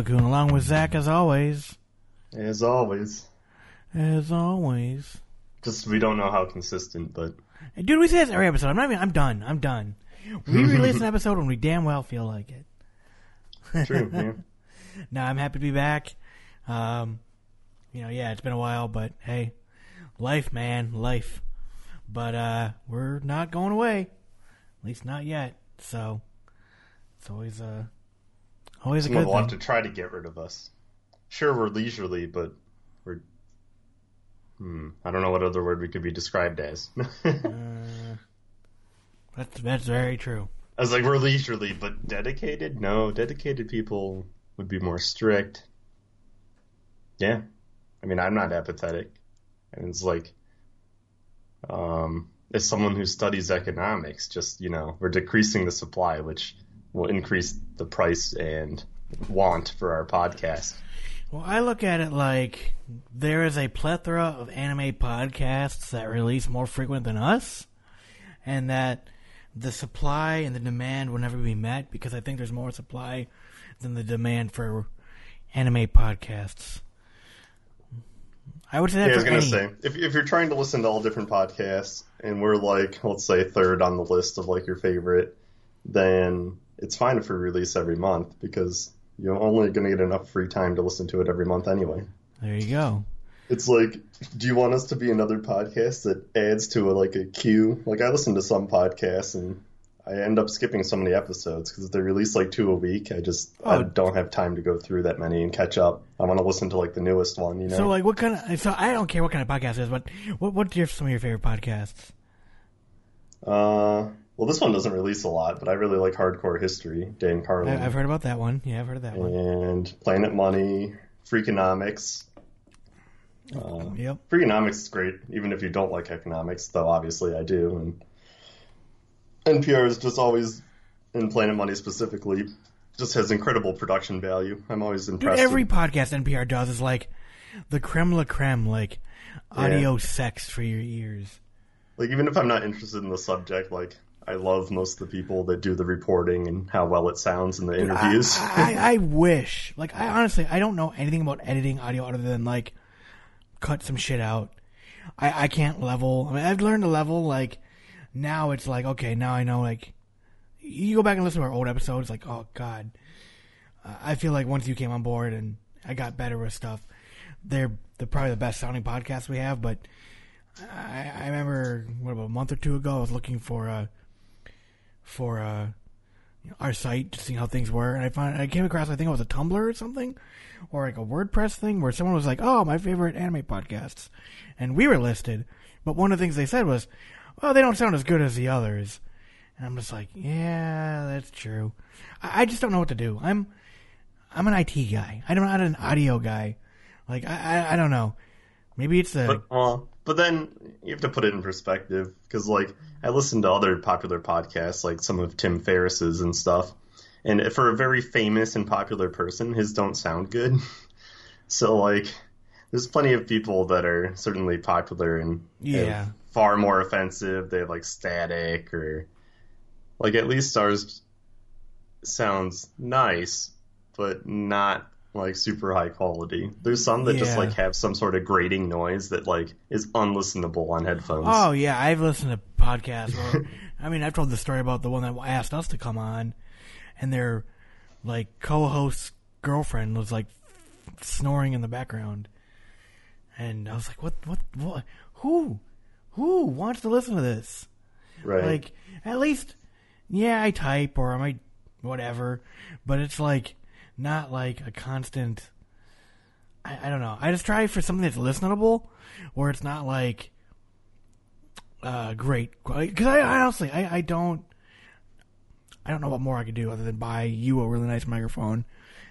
This is Jellokun along with Zac as always. As always. As always. Just we don't know how consistent, but dude, we say this every episode. I'm not even I'm done. I'm done. We release an episode when we damn well feel like it. true. yeah. Now I'm happy to be back. Um you know, yeah, it's been a while, but hey, life man, life. But uh we're not going away. At least not yet. So it's always uh always a good thing. to try to get rid of us. Sure, we're leisurely, but we're. Hmm. I don't know what other word we could be described as. That's that's very true. I was like, we're leisurely, but dedicated? No, dedicated people would be more strict. Yeah. I mean, I'm not apathetic. And it's like, um, as someone who studies economics, just, you know, we're decreasing the supply, which will increase the price and want for our podcast. Well, I look at it like there is a plethora of anime podcasts that release more frequent than us, and that the supply and the demand will never be met because I think there's more supply than the demand for anime podcasts. I would say that Yeah, I was gonna any. say if if you're trying to listen to all different podcasts and we're like let's say third on the list of like your favorite, then it's fine if we release every month because you're only gonna get enough free time to listen to it every month anyway. There you go. It's like, do you want us to be another podcast that adds to a, like a queue? Like I listen to some podcasts and I end up skipping so many episodes because they release like two a week. I just I Oh. don't have time to go through that many and catch up. I want to listen to like the newest one, you know. So, like, what kind of? So, I don't care what kind of podcast it is, but what what's your, some of your favorite podcasts? Uh, well, this one doesn't release a lot, but I really like Hardcore History, Dan Carlin, I've heard about that one. Yeah, I've heard of that one. and Planet Money, Freakonomics. Uh, Yep. Freakonomics is great, even if you don't like economics, though obviously I do. And NPR is just always, in Planet Money specifically, just has incredible production value. I'm always impressed. Dude, every with- podcast NPR does is like the creme la creme, like audio sex for your ears. like even if I'm not interested in the subject, like I love most of the people that do the reporting and how well it sounds in the interviews. I, I, I wish, like, I honestly, I don't know anything about editing audio other than like cut some shit out. I, I can't level. I mean, I've learned to level. Like now, it's like okay, now I know. Like you go back and listen to our old episodes, like oh god, Uh, I feel like once you came on board and I got better with stuff, they're they're probably the best sounding podcast we have. But I, I remember what about a month or two ago, I was looking for a for uh, a our site to see how things were, and I found I came across I think it was a Tumblr or something, or like a WordPress thing where someone was like, "Oh, my favorite anime podcasts," and we were listed. But one of the things they said was, "Well, they don't sound as good as the others," and I'm just like, "Yeah, that's true." I, I just don't know what to do. I'm I'm an IT guy. I'm not an audio guy. Like I I, I don't know. Maybe it's the. But well, but then you have to put it in perspective because like I listen to other popular podcasts, like some of Tim Ferriss's and stuff, and for a very famous and popular person, his don't sound good. so like, there's plenty of people that are certainly popular and Yeah. far more offensive. They have like static or like at least ours sounds nice, but not like super high quality. There's some that just like have some sort of grating noise that like is unlistenable on headphones. Oh yeah, I've listened to podcasts. Where, I mean, I've told the story about the one that asked us to come on, and their like co-host girlfriend was like snoring in the background, and I was like, "What? What? What? Who? Who wants to listen to this?" right. Like, at least, yeah, I type or I might whatever, but it's like not like a constant. I, I don't know. I just try for something that's listenable, where it's not like uh, great. Because I honestly, I, I don't, I don't know what more I could do other than buy you a really nice microphone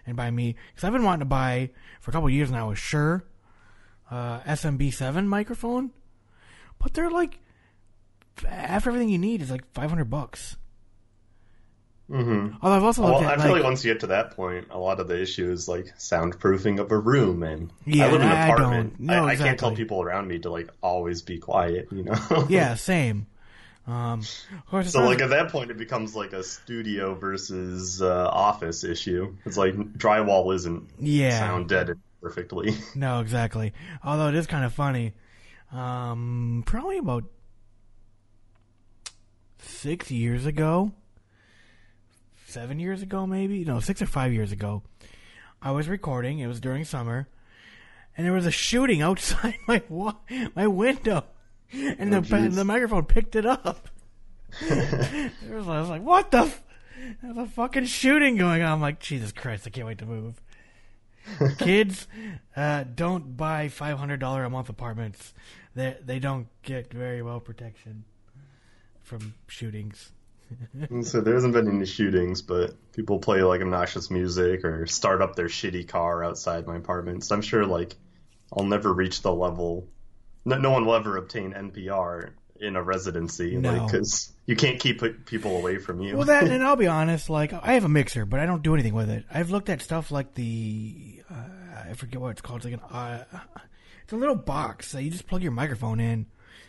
and buy me. Because I've been wanting to buy for a couple years now a Shure uh, SMB7 microphone, but they're like after everything you need is like five hundred bucks. Mm-hmm. Although I've also Well, looked I feel like, like once you get to that point, a lot of the issue is like soundproofing of a room, and Yeah, I live in an I apartment. don't- no, I, I can't tell people around me to like always be quiet, you know. yeah, same. Um, So like at that point, it becomes like a studio versus uh, office issue. It's like drywall isn't Yeah. sound deadened perfectly. no, exactly. Although it is kind of funny. Um, probably about six years ago, seven years ago, maybe no, six or five years ago, I was recording. It was during summer, and there was a shooting outside my wa- my window, and Oh, the jeez. the microphone picked it up. I was like, "What the? F- There's a fucking shooting going on." I'm like, "Jesus Christ! I can't wait to move." Kids, uh, don't buy five hundred dollar a month apartments. They they don't get very well protection from shootings. So there hasn't been any shootings, but people play like obnoxious music or start up their shitty car outside my apartment. So I'm sure like I'll never reach the level. No, no one will ever obtain NPR in a residency, No. like because you can't keep people away from you. Well, that and I'll be honest, like I have a mixer, but I don't do anything with it. I've looked at stuff like the uh, I forget what it's called. It's like an uh, it's a little box that you just plug your microphone in,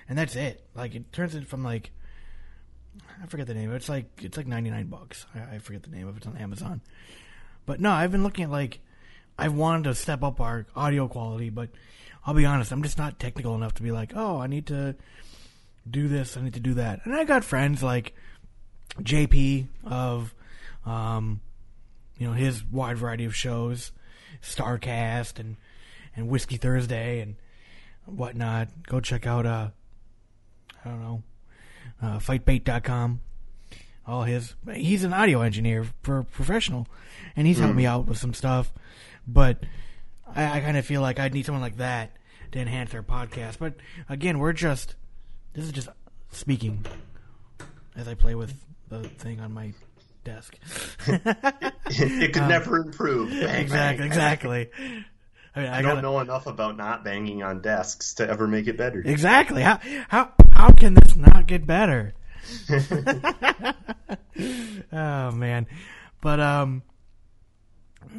and that's it. Like it turns it from like I forget the name. It's like it's like ninety nine bucks. I, I forget the name of it. It's on Amazon. But no, I've been looking at like I've wanted to step up our audio quality, but I'll be honest, I'm just not technical enough to be like, oh, I need to do this, I need to do that. And I got friends like JP of, um, you know, his wide variety of shows, Starcast and and Whiskey Thursday and whatnot. Go check out uh, I don't know, uh, fightbait.com. All his he's an audio engineer for professional, and he's helped me out with some stuff. But I, I kind of feel like I'd need someone like that to enhance our podcast. But again, we're just this is just speaking as I play with the thing on my desk. it could never improve. Bang, Um, exactly, bang. exactly. I mean, I, I gotta, don't know enough about not banging on desks to ever make it better. exactly. How how how can this not get better? oh man, but um,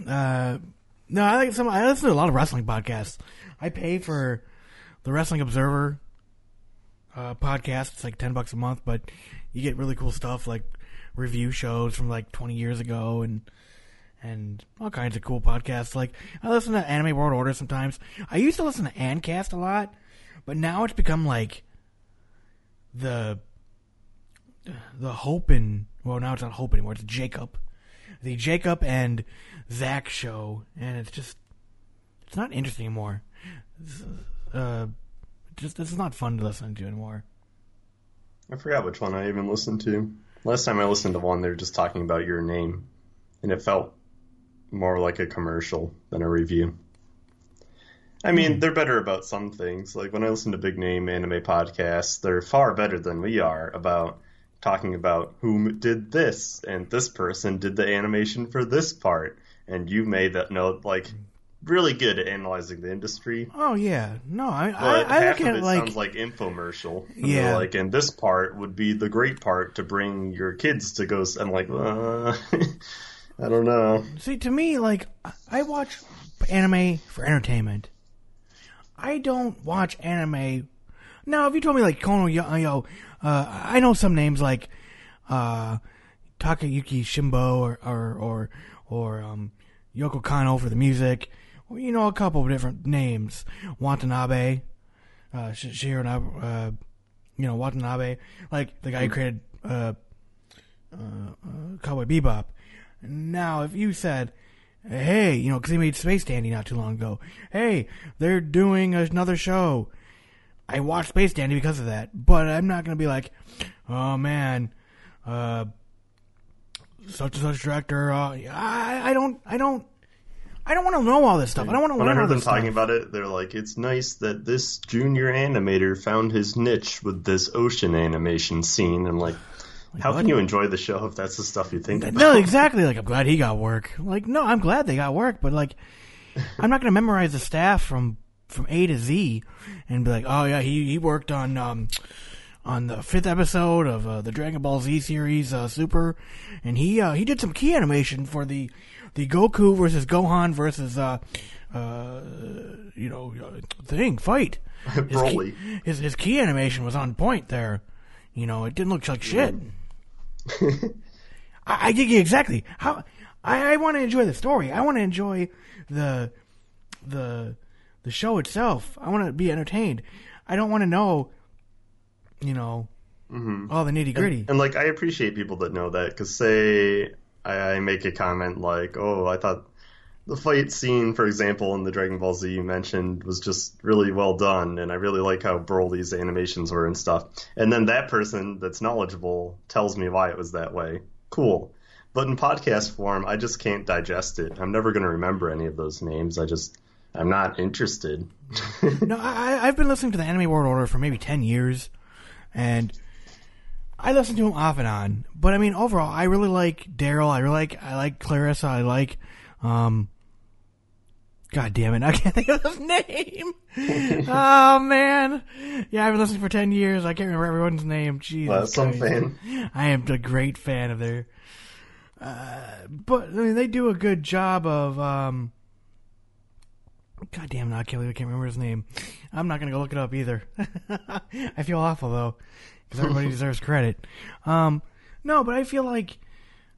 uh, no, I like some. I listen to a lot of wrestling podcasts. I pay for the Wrestling Observer uh, podcast. It's like ten bucks a month, but you get really cool stuff like review shows from like twenty years ago and and all kinds of cool podcasts. Like I listen to Anime World Order sometimes. I used to listen to ANNCast a lot, but now it's become like the the Hope and well now it's not Hope anymore. It's Jacob, the Jacob and Zac show, and it's just it's not interesting anymore. It's, uh, just this is not fun to listen to anymore. I forgot which one I even listened to. Last time I listened to one, they were just talking about your name, and it felt more like a commercial than a review. I mean, they're better about some things. Like when I listen to big name anime podcasts, they're far better than we are about talking about who did this and this person did the animation for this part, and you made that note like really good at analyzing the industry. Oh yeah, no, I But I, I half look of at it it like sounds like infomercial. Yeah. like, and this part would be the great part to bring your kids to go. I'm like, uh, I don't know. See, to me, like I watch anime for entertainment. I don't watch anime. Now, if you told me like Kono Yo, yo uh, I know some names like uh, Takayuki Shimbo or or or, or um, Yoko Kanno for the music. Well, you know, a couple of different names. Watanabe, uh, Sh- Shiro, uh, you know, Watanabe, like the guy who created uh, uh, uh, Cowboy Bebop. Now, if you said, hey, you know, because he made Space Dandy not too long ago, hey, they're doing another show. I watched Space Dandy because of that, but I'm not going to be like, oh man, uh, such and such director. Uh, I, I don't, I don't, I don't want to know all this stuff. I don't want to When learn I all heard them this talking stuff. about it, they're like, "It's nice that this junior animator found his niche with this ocean animation scene." I'm like, "How what? can you enjoy the show if that's the stuff you think about?" No, exactly. Like I'm glad he got work. Like no, I'm glad they got work, but like I'm not gonna memorize the staff from from A to Z and be like, oh yeah, he he worked on um on the fifth episode of uh, the Dragon Ball Z series uh, Super, and he uh, he did some key animation for the the Goku versus Gohan versus uh uh you know uh, thing fight. His key, his his key animation was on point there. You know, it didn't look like shit. I, I get you exactly how I, I want to enjoy the story. I want to enjoy the the the show itself. I want to be entertained. I don't want to know, you know, mm-hmm. all the nitty gritty. And like, I appreciate people that know that because say I, I make a comment like, "Oh, I thought the fight scene, for example, in the Dragon Ball Z you mentioned was just really well done, and I really like how Broly's animations were and stuff." And then that person that's knowledgeable tells me why it was that way. Cool. But in podcast form, I just can't digest it. I'm never going to remember any of those names. I just, I'm not interested. no, I, I've been listening to the Anime World Order for maybe ten years, and I listen to him off and on. But I mean, overall, I really like Daryl. I really like I like Clarissa. I like, um, God damn it, I can't think of his name. oh man, yeah, I've been listening for ten years. I can't remember everyone's name. Jesus, Well. I am a great fan of their. Uh, but I mean, they do a good job of. Um, God damn, no, I can't believe I can't remember his name. I'm not gonna go look it up either. I feel awful though, because everybody deserves credit. Um, no, but I feel like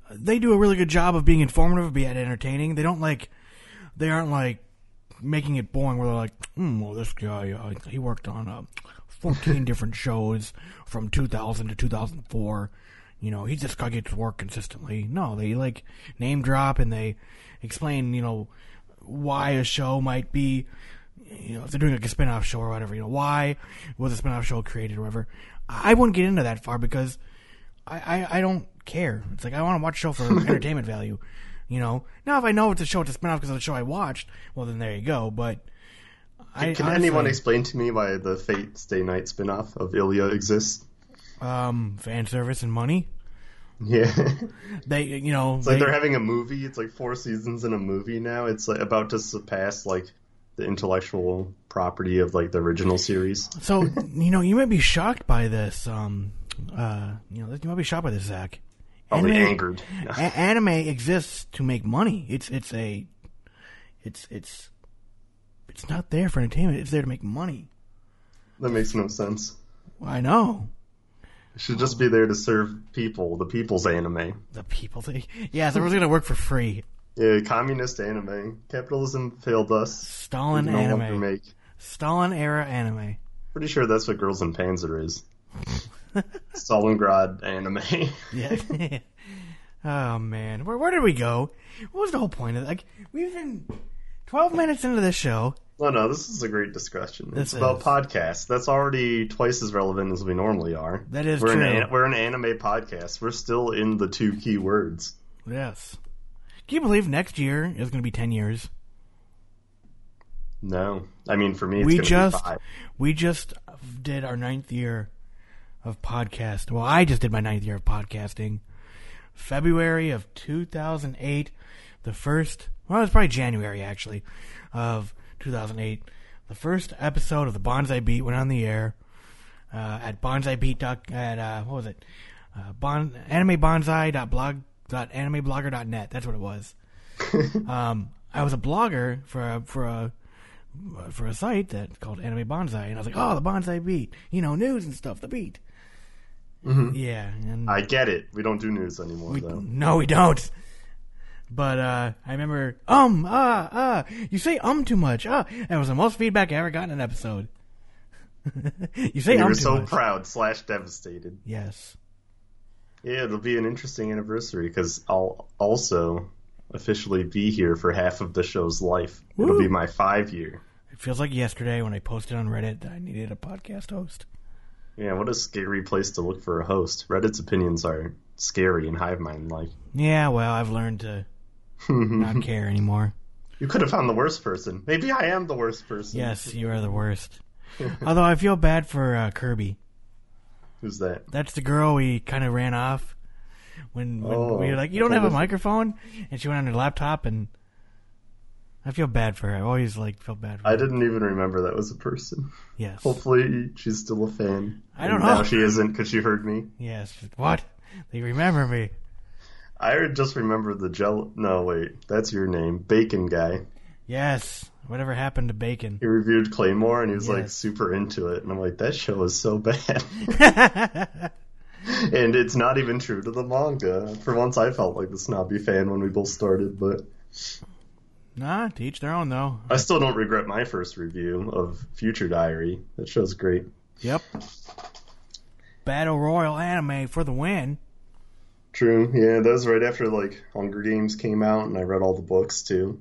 they do a really good job of being informative, being entertaining. They don't like, they aren't like making it boring. Where they're like, hmm, well, this guy, uh, he worked on uh, 14 different shows from 2000 to 2004. You know, he just got to get to work consistently. No, they like name drop and they explain, you know, why a show might be, you know, if they're doing like a spin off show or whatever, you know, why was a spin off show created or whatever. I wouldn't get into that far because I, I, I don't care. It's like I want to watch a show for entertainment value. You know, now if I know it's a show, it's a spinoff because of the show I watched. Well, then there you go. But I Can honestly, anyone explain to me why the Fate Stay Night spin-off of Ilya exists? um fan service and money? Yeah. They, you know, It's like they- they're having a movie. It's like four seasons in a movie now. It's like about to surpass like the intellectual property of like the original series. so you know you might be shocked by this. Um, uh, you know, you might be shocked by this, Zac. Probably Anime- angered. A- anime exists to make money. It's it's a, it's it's, it's not there for entertainment. It's there to make money. That makes no sense. I know. It should just be there to serve people, the people's anime. The people yeah, so we're gonna work for free. Yeah, communist anime. Capitalism failed us. Stalin no anime. Make. Stalin era anime. Pretty sure that's what Girls in Panzer is. Stalingrad anime. Yeah. oh man, where where did we go? What was the whole point of it? Like we've been twelve minutes into this show. No, no, this is a great discussion. This it's about is. podcasts. That's already twice as relevant as we normally are. That is we're true. An, we're an anime podcast. We're still in the two key words. Yes. Can you believe next year is going to be ten years? No, I mean for me, it's we just be five. we just did our ninth year of podcast. Well, I just did my ninth year of podcasting. February of 2008, the first. Well, it was probably January actually of 2008. The first episode of the Bonsai Beat went on the air uh, at Bonsai Beat. Doc, at uh, what was it? Uh, bon, anime Bonsai blog dot animeblogger dot net. That's what it was. um, I was a blogger for a, for a for a site that's called Anime Bonsai, and I was like, "Oh, the Bonsai Beat, you know, news and stuff, the beat." Yeah, and I get it. We don't do news anymore we, though. no, we don't. But uh, I remember um uh uh you say um too much uh that was the most feedback I ever got in an episode. you say um, You um were too so much. proud slash devastated. Yes. Yeah, it'll be an interesting anniversary because I'll also officially be here for half of the show's life. It'll be my five year. It feels like yesterday when I posted on Reddit that I needed a podcast host. Yeah, what a scary place to look for a host. Reddit's opinions are scary and hive mind like. Yeah, well, I've learned to not care anymore. You could have found the worst person. Maybe I am the worst person. Yes, you are the worst. Although I feel bad for uh, Kirby. Who's that? That's the girl we kind of ran off when, when Oh, we were like, "You don't have a microphone," and she went on her laptop, and I feel bad for her. I always like felt bad for her. I didn't even remember that was a person. Yes. Hopefully she's still a fan. I don't And know. Now she isn't because she heard me. Yes. What? They remember me. I just remember the gel. No, wait, that's your name, Bacon guy. Yes. Whatever happened to Bacon? He reviewed Claymore and he was like super into it, and I'm like, that show is so bad. and it's not even true to the manga. For once, I felt like the snobby fan when we both started, but nah, to each their own, though. I still don't regret my first review of Future Diary. That show's great. Yep. Battle Royal anime for the win. True. Yeah, that was right after like Hunger Games came out, and I read all the books too.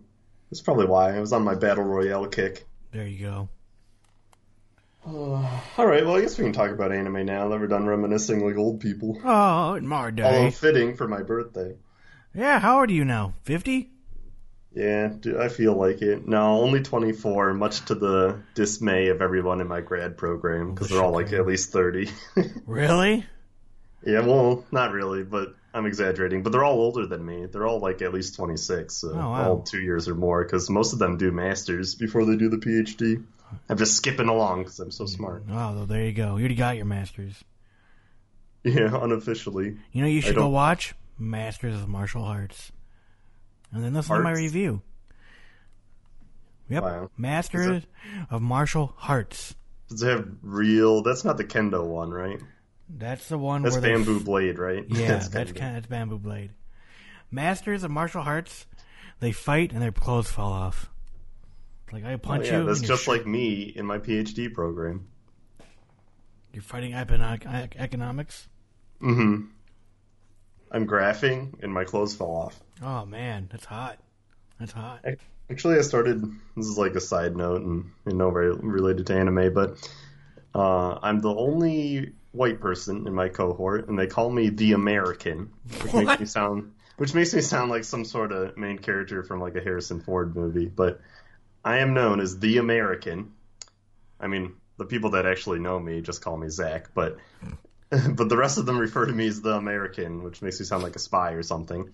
That's probably why I was on my battle royale kick. There you go. Uh, all right, well, I guess we can talk about anime now that we're done reminiscing like old people. Oh, my Although day. fitting for my birthday. Yeah, how old are you now? 50? Yeah, I feel like it. No, only 24, much to the dismay of everyone in my grad program, because they're all like at least 30. Really? yeah, well, not really, but I'm exaggerating. But they're all older than me. They're all like at least 26, so Oh, wow. all two years or more, because most of them do masters before they do the PhD. I'm just skipping along because I'm so smart. Oh, well, there you go. You already got your masters. Yeah, unofficially. You know, you should go watch Masters of Martial Arts, and then listen to my review. Yep, Wow. Masters of Martial Arts. Does it have real? That's not the kendo one, right? That's the one That's bamboo blade, right? Yeah, that's Kendo. kind of that's bamboo blade. Masters of Martial Arts, they fight and their clothes fall off. Like I Oh, punch yeah, you, that's just sh- like me in my PhD program. you're fighting economic, economics. Mm-hmm. I'm graphing and my clothes fell off. Oh man, that's hot. That's hot. Actually, I started. This is like a side note and, and no very related to anime, but uh, I'm the only white person in my cohort, and they call me the American, which What? makes me sound which makes me sound like some sort of main character from like a Harrison Ford movie. But I am known as the American. I mean, the people that actually know me just call me Zac, but but the rest of them refer to me as the American, which makes me sound like a spy or something.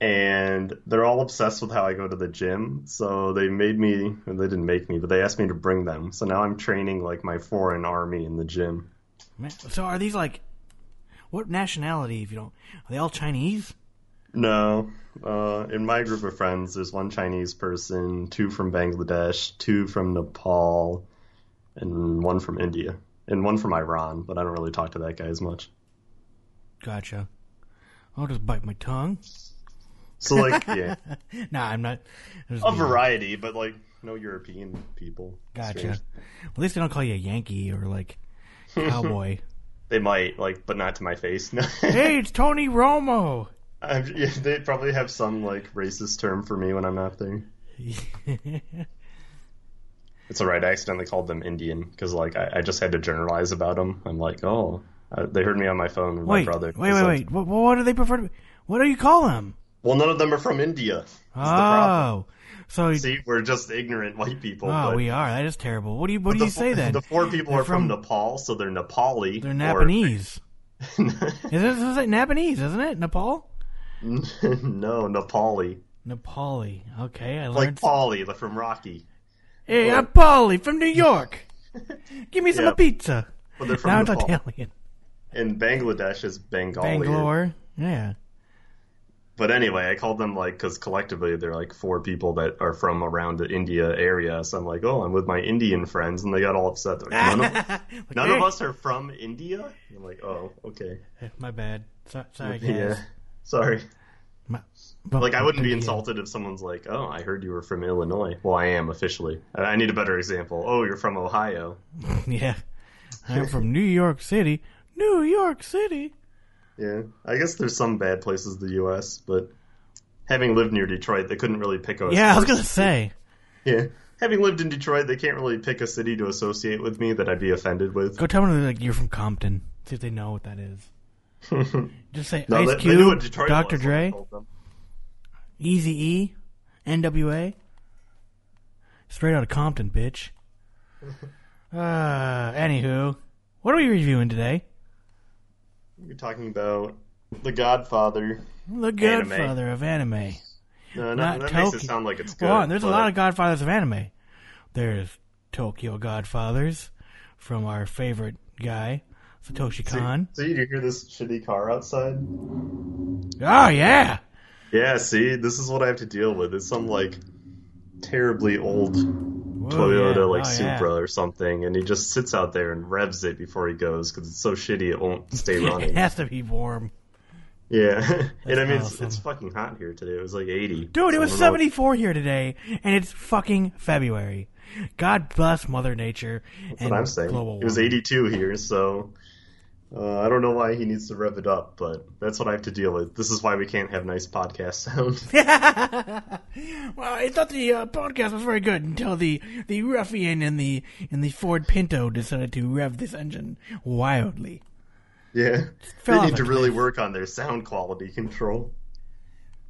And they're all obsessed with how I go to the gym, so they made me. Well, they didn't make me, but they asked me to bring them. So now I'm training like my foreign army in the gym. Man, so are these like what nationality? If you don't, are they all Chinese? No, uh, in my group of friends, there's one Chinese person, two from Bangladesh, two from Nepal, and one from India, and one from Iran. But I don't really talk to that guy as much. Gotcha. I'll just bite my tongue. So like, yeah, Nah, I'm not. I'm a variety, but like no European people. Gotcha. Strange. At least they don't call you a Yankee or like cowboy. They might like, but not to my face. Hey, it's Tony Romo. I'm, yeah, they probably have some like racist term for me when I'm not there. It's alright. I accidentally called them Indian because like I, I just had to generalize about them. I'm like, oh, uh, they heard me on my phone with wait, my brother. wait, wait, like, wait. What, what do they prefer to? What do you call them? Well, none of them are from India. That's the problem. Oh, so See, we're just ignorant white people. oh, but we are. That is terrible. What do you What do you four- say then? The four people They're are from, from- Nepal, so they're Nepali. They're or- Napanese. Is it, is it Napanese? Isn't it Nepal? no, Nepali. Nepali. Okay, I Like learned. Paulie the- from Rocky. Hey, I'm Paulie from New York. Give me some Yeah. pizza. But they're from Now it's Nepal. Italian. And Bangladesh is Bengali. Bangalore. Yeah. But anyway, I called them like because collectively they're like four people that are from around the India area. So I'm like, oh, I'm with my Indian friends, and they got all upset. They're like, none of, none of us are from India. I'm like, oh, okay, My bad. So, sorry, guys. yeah, sorry. Ma- Like I wouldn't be insulted if someone's like, "Oh, I heard you were from Illinois." Well, I am officially. I need a better example. Oh, you're from Ohio. Yeah. I'm from New York City. New York City. Yeah, I guess there's some bad places in the U.S., but having lived near Detroit, they couldn't really pick a. Yeah, I was gonna say. Yeah, having lived in Detroit, they can't really pick a city to associate with me that I'd be offended with. Go tell them like you're from Compton. See if they know what that is. Just say No, Ice they, they Cube, knew what Detroit Dr. Dre. Easy E, N.W.A. Straight out of Compton, bitch. Uh, anywho, what are we reviewing today? We're talking about The Godfather. The Anime. Godfather of anime. No, no, Not that makes it sound like it's good. On, there's a lot of Godfathers of anime. There's Tokyo Godfathers from our favorite guy, Satoshi So, Kon. so you hear this shitty car outside? Oh yeah, Yeah, see, this is what I have to deal with. It's some like terribly old Whoa, Toyota, yeah. like Oh, yeah. Supra or something, and he just sits out there and revs it before he goes because it's so shitty it won't stay running. it has to be warm, yeah, and I mean it's, awesome. it's fucking hot here today. It was like eighty. dude. So It was don't 74 here today, and it's fucking February. God bless Mother Nature That's and what I'm saying. It was eighty-two here, so. Uh, I don't know why he needs to rev it up, but that's what I have to deal with. This is why we can't have nice podcast sound. well, I thought the uh, podcast was very good until the the ruffian in the in the Ford Pinto decided to rev this engine wildly. yeah, they need to really work on their sound quality control.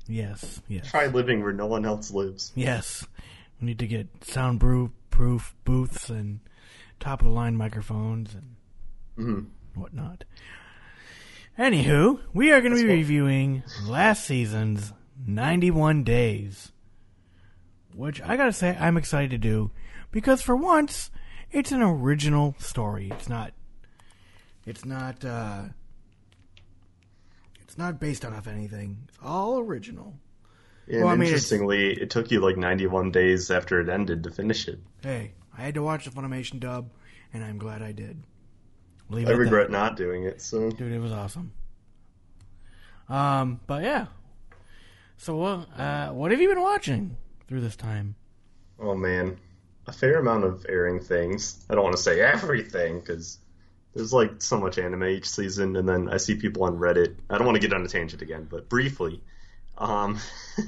Yes, yes, Try living where no one else lives. yes. We need to get soundproof proof booths and top of the line microphones and Mhm. Whatnot. Anywho, we are going to be reviewing last season's 91 Days. Which I gotta say, I'm excited to do because for once, it's an original story. It's not. It's not. uh It's not based off anything. It's all original. And Well, I mean, interestingly, it took you like 91 days after it ended to finish it. Hey, I had to watch the Funimation dub, and I'm glad I did. Leave I at that. regret not doing it. So Dude, it was awesome. Um, but yeah. So, uh, uh, what have you been watching through this time? Oh man, a fair amount of airing things. I don't want to say everything because there's like so much anime each season, and then I see people on Reddit. I don't want to get on a tangent again, but briefly, um,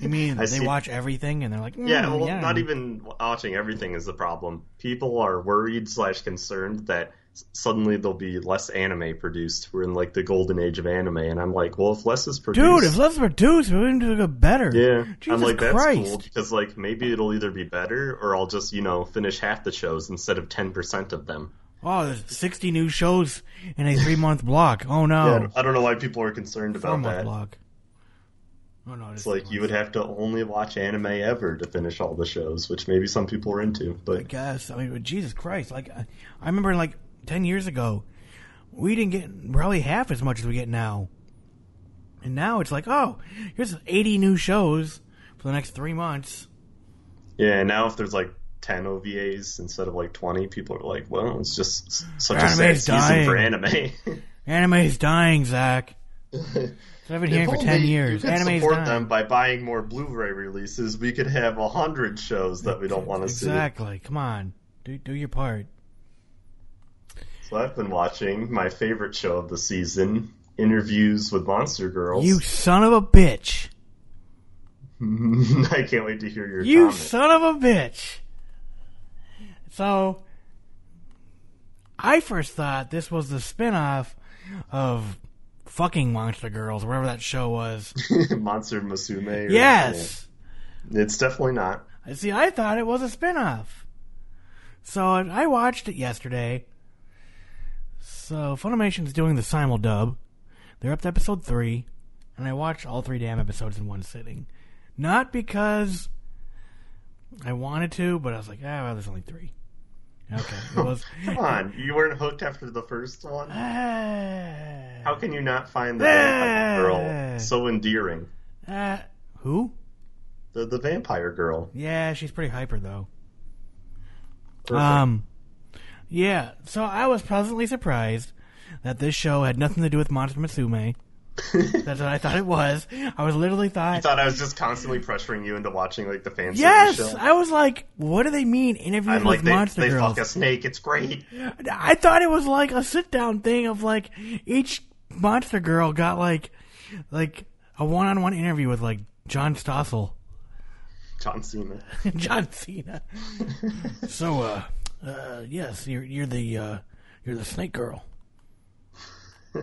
You mean they see- watch everything and they're like, mm, Yeah, well, yeah. not even watching everything is the problem. People are worried slash concerned that suddenly there'll be less anime produced. We're in like the golden age of anime, and I'm like, well, if less is produced, Dude, if less is produced, we're going to get better. Yeah, Jesus I'm like that's Christ. cool because like maybe it'll either be better or I'll just you know finish half the shows instead of ten percent of them. Oh, there's 60 new shows in a three month block. Oh no. Yeah, I don't know why people are concerned Four about that. block. Oh no, It's like you would have to only watch anime ever to finish all the shows, which maybe some people are into. But I guess. I mean, Jesus Christ! Like, I, I remember like ten years ago, we didn't get probably half as much as we get now. And now it's like, oh, here's eighty new shows for the next three months. yeah, now if there's like ten OVAs instead of like twenty, people are like, well, it's just s- such a sad Anime's season for anime. Anime is dying, Zac. So I've been hearing for ten years. You could Anime support dying. them by buying more Blu-ray releases. We could have a hundred shows that we don't want to see. Exactly. Come on, do do your part. So I've been watching my favorite show of the season, Interviews with Monster Girls. You son of a bitch. I can't wait to hear your You comment. son of a bitch. So, I first thought this was the spin-off of fucking Monster Girls, whatever that show was. Monster Musume. or- yes. It's definitely not. I See, I thought it was a spin-off. So I watched it yesterday. So Funimation's doing the simul dub. They're up to episode three, and I watched all three damn episodes in one sitting. Not because I wanted to, but I was like, ah, well, there's only three. Okay, it was. Come on, you weren't hooked after the first one? Ah, How can you not find the vampire Ah. girl so endearing? ah, who? The the vampire girl. Yeah, she's pretty hyper though. Perfect. Um, yeah. So I was pleasantly surprised that this show had nothing to do with Monster Musume. That's what I thought it was. I was literally I thought. thought I was just constantly pressuring you into watching like the fan yes, show. I was like, what do they mean interviews I'm with like they, monster they girls? fuck a snake. It's great. I thought it was like a sit down thing of like each monster girl got like like a one on one interview with like John Stossel, John Cena. John Cena. so uh, uh yes, you're you're the uh you're the snake girl.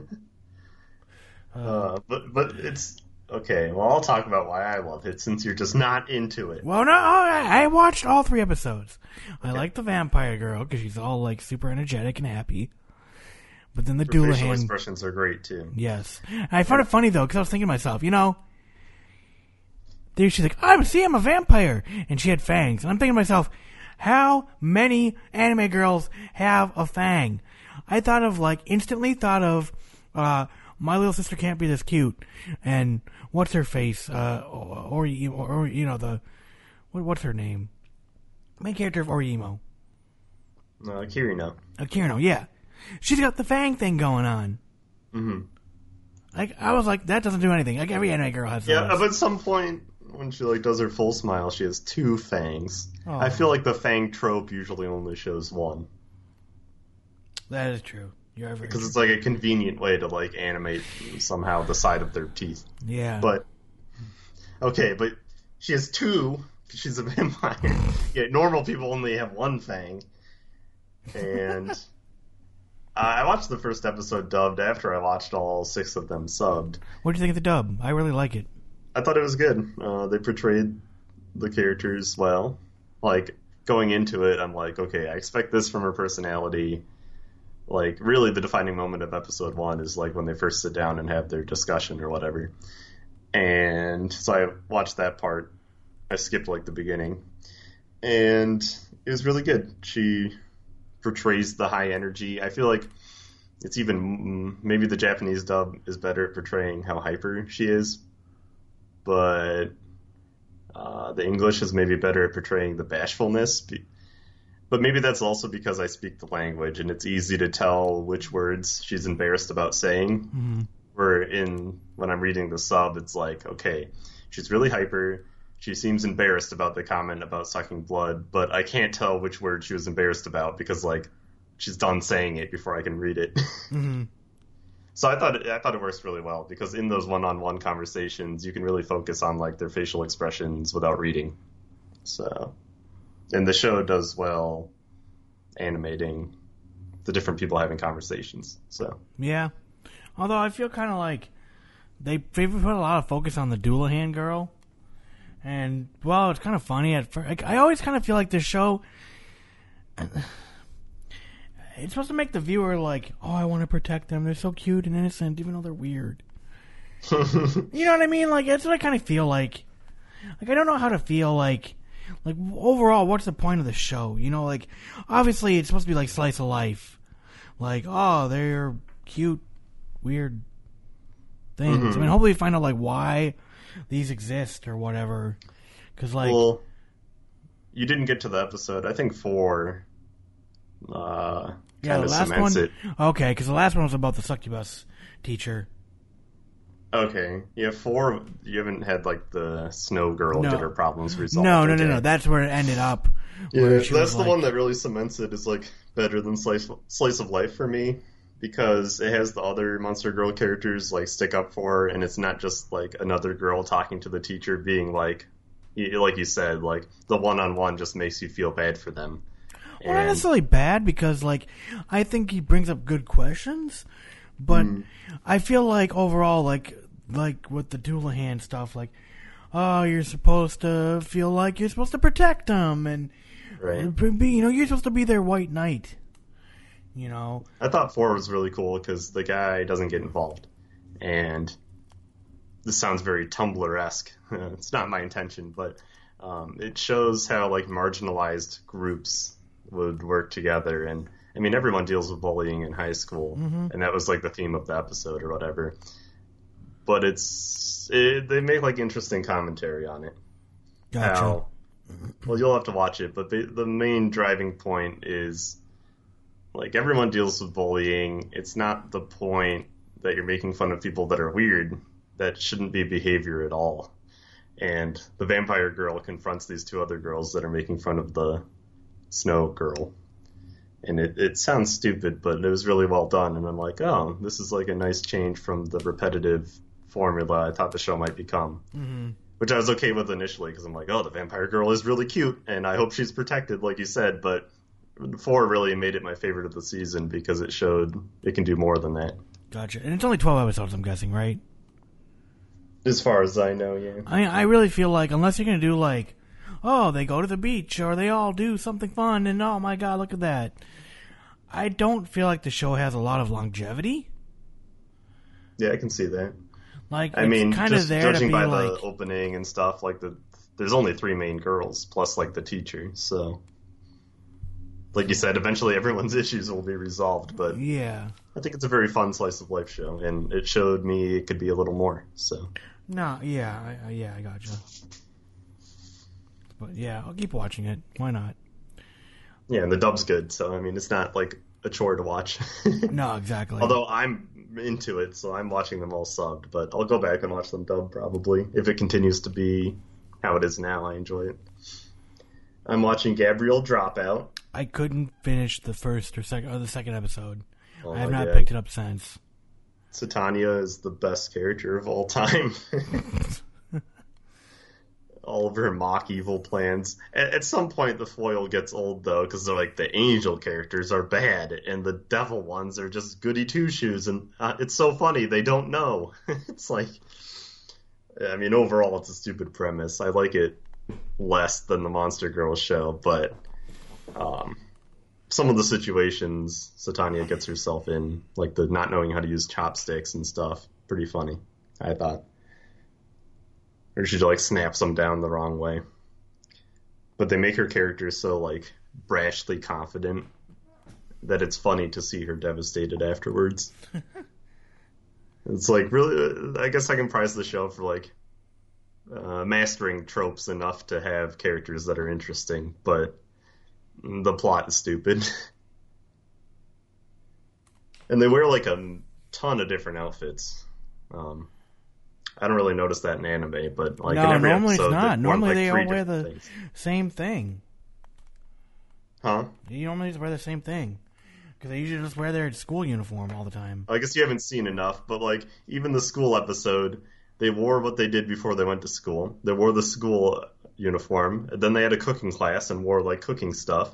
Uh, but but it's okay. Well, I'll talk about why I love it since you're just not into it. Well, no, I I watched all three episodes. I like the vampire girl because she's all like super energetic and happy. But then the Her facial Dullahan, expressions are great too. yes. And I found it funny though because I was thinking to myself, you know, dude, she's like, I'm see, I'm a vampire, and she had fangs, and I'm thinking to myself, how many anime girls have a fang? I thought of like instantly thought of, uh, my little sister can't be this cute, and what's her face, uh, or, or, or you know the, what, what's her name? Main character of Oreimo. Uh, Kirino. Uh, Kirino, yeah. She's got the fang thing going on. hmm Like I was like, that doesn't do anything. Like every anime girl has. Yeah, those. but at some point when she like does her full smile, she has two fangs. Oh. I feel like the fang trope usually only shows one that is true. You're because it's like a convenient way to like animate somehow the side of their teeth. yeah. But okay, but she has two. She's a vampire. yeah, normal people only have one fang. And uh, I watched the first episode dubbed after I watched all six of them subbed. what do you think of the dub? I really like it. I thought it was good. Uh, they portrayed the characters well. Like going into it, I'm like, okay, I expect this from her personality. Like, really, the defining moment of episode one is like when they first sit down and have their discussion or whatever. And so I watched that part. I skipped like the beginning, and it was really good. She portrays the high energy. I feel like it's even maybe the Japanese dub is better at portraying how hyper she is but uh, the English is maybe better at portraying the bashfulness. But maybe that's also because I speak the language and it's easy to tell which words she's embarrassed about saying. Mhm. Where in when I'm reading the sub, it's like, okay, she's really hyper. She seems embarrassed about the comment about sucking blood, but I can't tell which word she was embarrassed about because like she's done saying it before I can read it. hmm So I thought it, I thought it works really well because in those one-on-one conversations, you can really focus on like their facial expressions without reading. So, and the show does well animating the different people having conversations. So Yeah. Although I feel kind of like they they put a lot of focus on the Dullahan girl, and well, it's kind of funny at first. Like, I always kind of feel like this show. It's supposed to make the viewer like, oh, I want to protect them. They're so cute and innocent, even though they're weird. You know what I mean? Like that's what I kind of feel like. Like I don't know how to feel like like overall what's the point of the show? You know, like obviously it's supposed to be like slice of life. Like, oh, they're cute, weird things. I mean, hopefully you find out like why these exist or whatever. Cuz like well, you didn't get to the episode. I think four uh, yeah, the last cements one it. Okay, cuz the last one was about the succubus teacher. Okay, yeah, four. You haven't had like the snow girl No. get her problems resolved. No, no, no, no. That's where it ended up. Yeah, that's the like- one that really cements it. Is like better than slice slice of life for me because it has the other monster girl characters like stick up for her, and it's not just like another girl talking to the teacher being like, like you said, like the one on one just makes you feel bad for them. Well, not necessarily bad because, like, I think he brings up good questions, but Hmm. I feel like overall, like, like with the Dullahan stuff, like, oh, you're supposed to feel like you're supposed to protect them, and right. be, you know, you're supposed to be their white knight. You know, I thought four was really cool because the guy doesn't get involved, and this sounds very Tumblr esque. it's not my intention, but um, it shows how like marginalized groups would work together. And I mean, everyone deals with bullying in high school, mm-hmm. and that was like the theme of the episode or whatever. But it's it, they make like interesting commentary on it gotcha. how well you'll have to watch it but the, the main driving point is like everyone deals with bullying it's not the point that you're making fun of people that are weird, that shouldn't be behavior at all. And the vampire girl confronts these two other girls that are making fun of the snow girl. And it, it sounds stupid, but it was really well done. And I'm like, oh, this is like a nice change from the repetitive formula I thought the show might become. Mm-hmm. Which I was okay with initially because I'm like, oh, the vampire girl is really cute, and I hope she's protected, like you said. But four really made it my favorite of the season because it showed it can do more than that. Gotcha. And it's only 12 episodes, I'm guessing, right? As far as I know, yeah. I I really feel like unless you're gonna do like, oh, they go to the beach or they all do something fun and oh my god, look at that. I don't feel like the show has a lot of longevity. Yeah, I can see that. Like I it's mean, kind of there to judging by like, the opening and stuff, like the there's only three main girls plus like the teacher, so like you said, eventually everyone's issues will be resolved. But yeah, I think it's a very fun slice of life show, and it showed me it could be a little more. So no, yeah, I, I- yeah, I gotcha. But yeah, I'll keep watching it. Why not? yeah, and the dub's good, so I mean, it's not like a chore to watch. No, exactly. Although I'm into it, so I'm watching them all subbed, but I'll go back and watch them dubbed probably if it continues to be how it is now. I enjoy it. I'm watching Gabriel Dropout. I couldn't finish the first or second or the second episode. Oh I have not God. picked it up since. Satania is the best character of all time. all of her mock evil plans. At, at some point, the foil gets old though, because they're like the angel characters are bad, and the devil ones are just goody two shoes, and uh, it's so funny they don't know. it's like, I mean, overall, it's a stupid premise. I like it less than the Monster Girls show, but um, some of the situations Satania gets herself in, like the not knowing how to use chopsticks and stuff, pretty funny. I thought, or she like snaps them down the wrong way. But they make her character so like brashly confident that it's funny to see her devastated afterwards. it's like really, I guess I can prize the show for like uh, mastering tropes enough to have characters that are interesting, but the plot is stupid. and they wear like a ton of different outfits. Um, I don't really notice that in anime, but like in every normally it's episode, not. they've Normally like, they all wear the things. same thing. Huh? You normally just wear the same thing because they usually just wear their school uniform all the time. I guess you haven't seen enough, but like even the school episode, they wore what they did before they went to school. They wore the school uniform, and then they had a cooking class and wore like cooking stuff.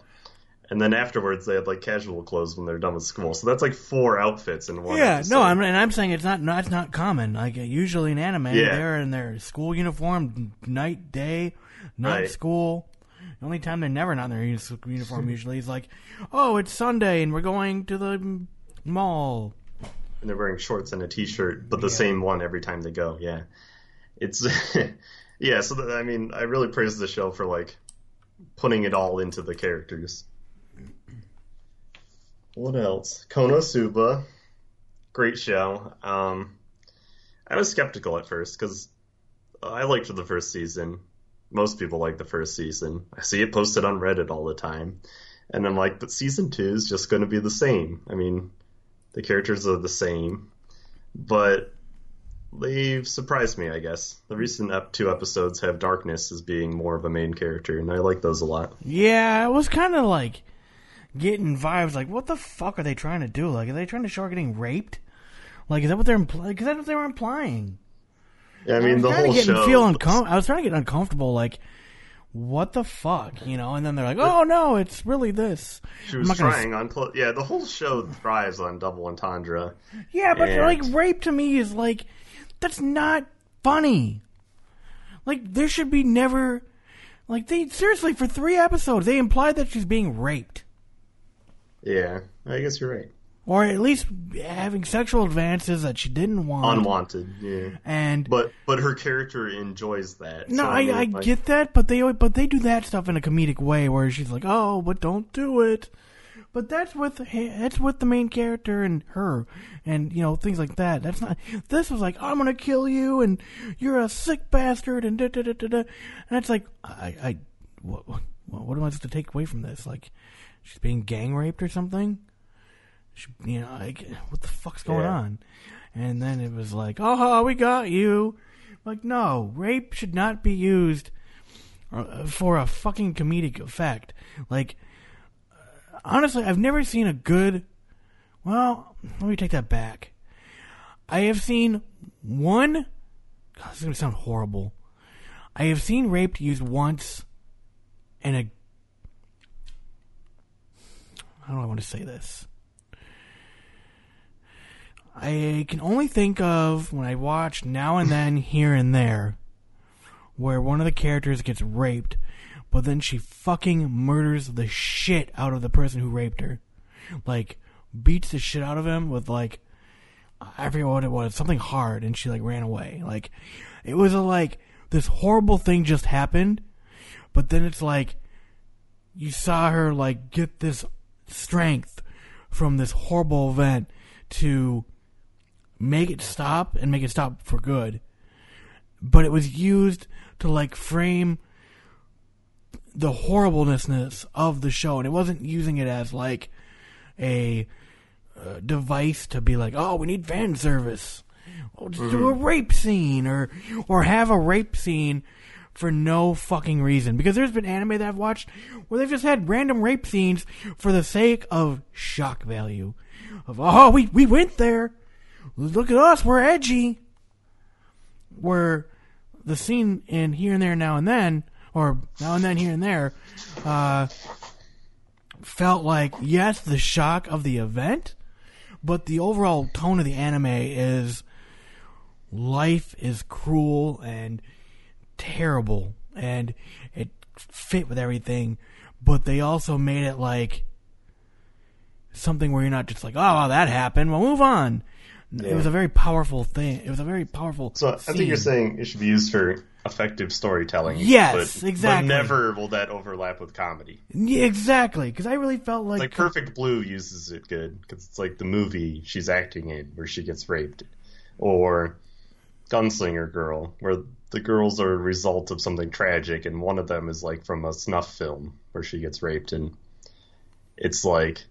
And then afterwards, they had like casual clothes when they're done with school. So that's like four outfits in one. Yeah, episode. no, I'm, and I'm saying it's not. That's not common. Like usually in anime, Yeah. they're in their school uniform, night, day, night Right. school. The only time they're never not in their uni- uniform usually is like, oh, it's Sunday and we're going to the mall. and they're wearing shorts and a t-shirt, but the Yeah. same one every time they go. Yeah, it's yeah. So that, I mean, I really praise the show for like putting it all into the characters. What else? Konosuba, great show. Um, I was skeptical at first because I liked the first season. Most people like the first season. I see it posted on Reddit all the time, and I'm like, but season two is just going to be the same. I mean, the characters are the same, but they've surprised me, I guess. The recent ep- two episodes have Darkness as being more of a main character, and I like those a lot. Yeah, it was kind of like getting vibes like, what the fuck are they trying to do? Like, are they trying to show her getting raped? Like, is that what they're implying? Because that's what they were implying. I mean, was the whole getting show. feel uncom- I was trying to get uncomfortable, like, what the fuck, you know? And then they're like, oh no, it's really this. she was not gonna trying on. Clo- yeah, the whole show thrives on double entendre. Yeah, but And- like rape to me is like that's not funny. Like there should be never like they seriously for 3 episodes they implied that she's being raped Yeah, I guess you're right. or at least having sexual advances that she didn't want. Unwanted. Yeah. And But but her character enjoys that. no, so, I, I like- get that, but they but they do that stuff in a comedic way where she's like, "Oh, but don't do it." But that's with that's with the main character and her, and you know things like that. That's not. This was like, "I'm gonna kill you," and you're a sick bastard, and da da da da da. And it's like, I I what what, what am I supposed to take away from this? Like, she's being gang raped or something? She, you know, like what the fuck's going Yeah. on? And then it was like, oh, we got you. Like, no, rape should not be used uh, for a fucking comedic effect. Like, uh, honestly, I've never seen a good. Well, let me take that back. I have seen one. God, this is gonna sound horrible. I have seen rape used once in a. How do I want to say this? I can only think of when I watch now and then, here and there, where one of the characters gets raped, but then she fucking murders the shit out of the person who raped her. Like, beats the shit out of him with, like, I forget what it was, something hard, and she, like, ran away. Like, it was a, like, this horrible thing just happened, but then it's like, you saw her, like, get this strength from this horrible event to make it stop and make it stop for good. But it was used to like frame the horribleness of the show, and it wasn't using it as like a uh, device to be like, oh, we need fan service. Oh, just do a rape scene or or have a rape scene for no fucking reason. Because there's been anime that I've watched where they've just had random rape scenes for the sake of shock value. Of oh, we we went there. Look at us, we're edgy. Where the scene in here and there, now and then, or now and then, here and there, uh, felt like yes, the shock of the event, but the overall tone of the anime is life is cruel and terrible, and it fit with everything, but they also made it like something where you're not just like, oh, well, that happened. Well, move on. It was a very powerful thing. It was a very powerful. So I think you're saying it should be used for effective storytelling. Yes, but, exactly. But never will that overlap with comedy. Yeah, exactly, because I really felt like, Like Perfect Blue uses it good because it's like the movie she's acting in where she gets raped, or Gunslinger Girl where the girls are a result of something tragic, and one of them is like from a snuff film where she gets raped, and it's like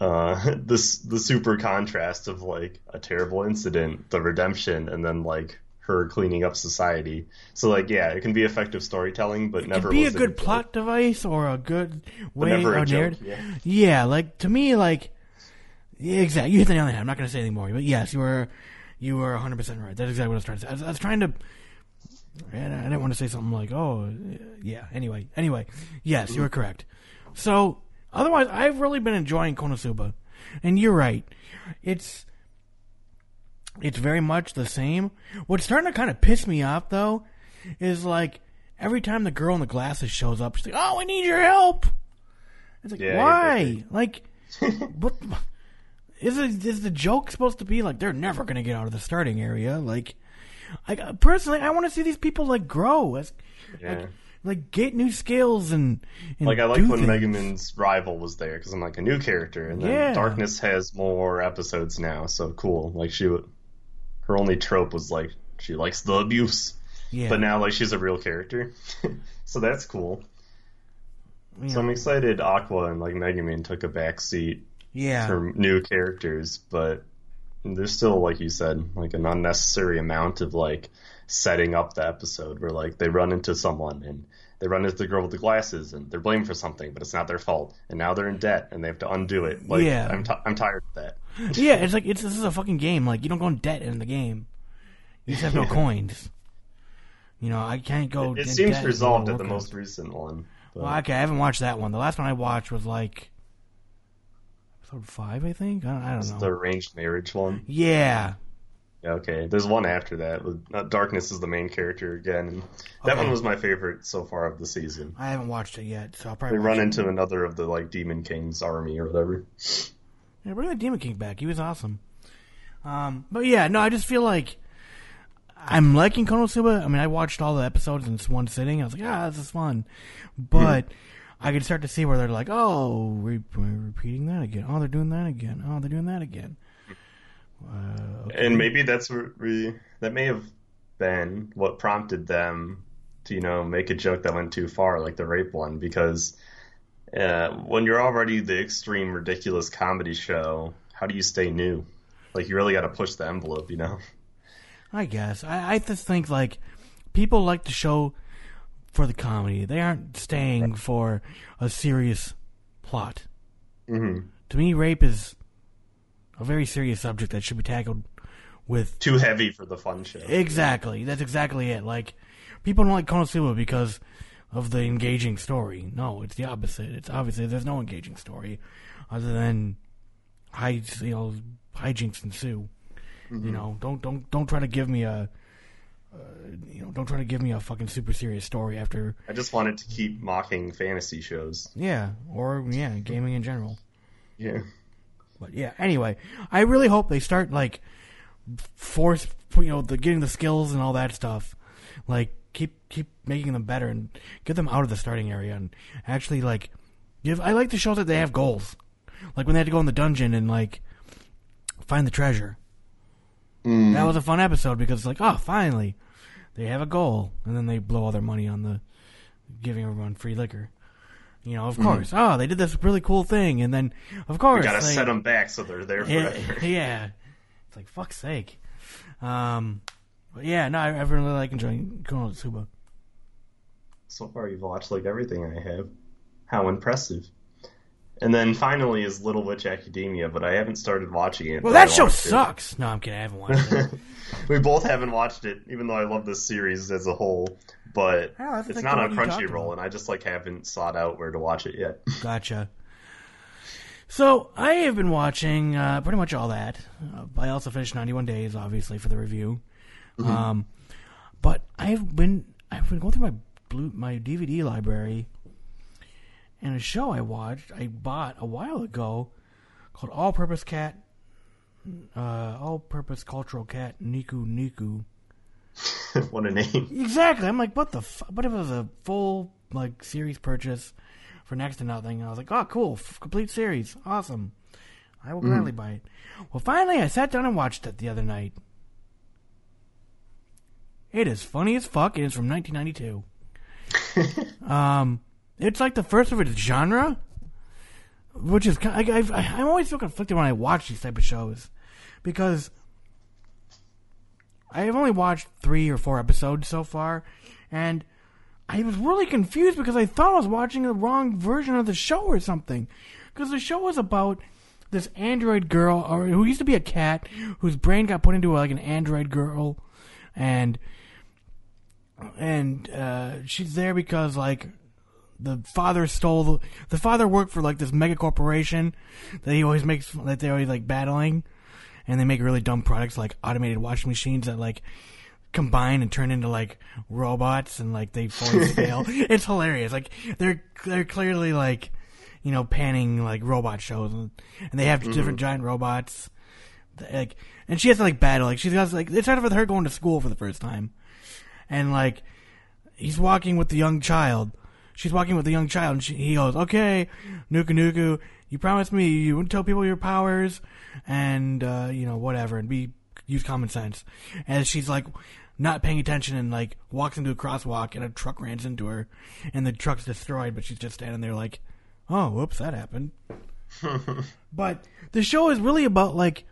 uh, this the super contrast of like a terrible incident, the redemption, and then like her cleaning up society. So like yeah, it can be effective storytelling, but it never be a good plot device or a good way a or narrative. yeah. Yeah, like to me, like yeah, exactly. You hit the nail on the head. I'm not going to say anything more, but yes, you were you were 100 percent right. That's exactly what I was trying to say. I was, I was trying to. And I didn't want to say something like, "Oh, yeah." Anyway, anyway, yes, you were correct. So, otherwise, I've really been enjoying Konosuba, and you're right. It's it's very much the same. What's starting to kind of piss me off though is like every time the girl in the glasses shows up, she's like, "Oh, I need your help." It's like, Yeah, why? Like, what? Is it is the joke supposed to be like they're never going to get out of the starting area? Like, I personally, I want to see these people like grow as, Yeah. like, like get new skills and, and Like I like when things. Megumin's rival was there because I'm like a new character, and then Yeah. Darkness has more episodes now, so cool. Like she, would- her only trope was like she likes the abuse, Yeah, but now like she's a real character, so that's cool. you So I'm excited Aqua and like Megumin took a back seat yeah, for new characters, but there's still like you said like an unnecessary amount of like setting up the episode where like they run into someone and they run into the girl with the glasses and they're blamed for something, but it's not their fault, and now they're in debt and they have to undo it. Like Yeah. I'm t- I'm tired of that. yeah. It's like it's this is a fucking game. Like you don't go in debt in the game. You just have no coins. You know, I can't go. It in seems resolved at the most recent one. but- Well, okay, I haven't watched that one. The last one I watched was like episode five, I think. I don't, I don't the know. arranged marriage one. Yeah, Yeah, okay. There's one after that. with- uh, Darkness is the main character again. And that Okay. one was my favorite so far of the season. I haven't watched it yet, so I'll probably watch run it. into another of the like Demon King's army or whatever. Yeah, bring the Demon King back. He was awesome. Um, but yeah, no, I just feel like I'm liking Konosuba. I mean, I watched all the episodes in one sitting. I was like, ah, this is fun. But I could start to see where they're like, oh, re- we're repeating that again. Oh, they're doing that again. Oh, they're doing that again. Uh, okay. And maybe that's where we, that may have been what prompted them to you know make a joke that went too far, like the rape one, because uh, when you're already the extreme ridiculous comedy show, how do you stay new? Like you really got to push the envelope, you know? I guess I, I just think like people like to show for the comedy. They aren't staying for a serious plot. hmm To me, rape is a very serious subject that should be tackled with Too heavy for the fun show. exactly. That's exactly it. Like people don't like Konosuba because of the engaging story. No, it's the opposite. It's obviously there's no engaging story other than high, you know, hijinks ensue. You know, don't don't don't try to give me a, uh, you know, don't try to give me a fucking super serious story after, I just wanted to keep mocking fantasy shows. yeah, or yeah, gaming in general. Yeah. But yeah, anyway, I really hope they start like force, you know, the getting the skills and all that stuff. Like keep keep making them better and get them out of the starting area and actually like give. I like the shows that they have goals, like when they had to go in the dungeon and like find the treasure. That was a fun episode because it's like, oh, finally, they have a goal, and then they blow all their money on the giving everyone free liquor. You know, of course. Oh, they did this really cool thing, and then of course We gotta they- set them back so they're there yeah, forever. yeah. It's like fuck's sake. Um, but yeah, no, I, I really like enjoying Konosuba. So far, you've watched like everything I have. How impressive! And then finally is Little Witch Academia, but I haven't started watching it. Well, that show sucks. No, I'm kidding. I haven't watched it. we both haven't watched it, even though I love this series as a whole. But Oh, it's like not on one you talked Crunchyroll, and I just like haven't sought out where to watch it yet. Gotcha. So I have been watching uh, pretty much all that. Uh, I also finished 91 Days, obviously, for the review. Um, but I've been I've been going through my blue my DVD library, and a show I watched I bought a while ago called All Purpose Cat, uh, All Purpose Cultural Cat Nuku Nuku. what a name! Exactly. I'm like, what the? Fu-? But it was a full like series purchase for next to nothing. I was like, oh, cool, f- complete series, awesome. I will gladly buy it. Well, finally, I sat down and watched it the other night. It is funny as fuck. It is from 1992. um, it's like the first of its genre, which is kind. I, I've, I'm always so conflicted when I watch these type of shows because I've only watched three or four episodes so far, and I was really confused because I thought I was watching the wrong version of the show or something. Because the show was about this android girl, or who used to be a cat, whose brain got put into like an android girl, and and uh, she's there because like the father stole the, the father worked for like this mega corporation that he always makes that they always like battling and they make really dumb products like automated washing machines that like combine and turn into like robots and like they fully fail. It's hilarious. Like they're they're clearly like you know panning like robot shows and, and they have mm-hmm. different giant robots. Like and she has to like battle. Like she's got like it started with her going to school for the first time, and like he's walking with the young child. She's walking with a young child, and she, he goes, "Okay, Nuku Nuku, you promised me you wouldn't tell people your powers, and uh, you know whatever, and be use common sense." And she's like, not paying attention, and like walks into a crosswalk, and a truck runs into her, and the truck's destroyed, but she's just standing there like, "Oh, whoops, that happened." but the show is really about like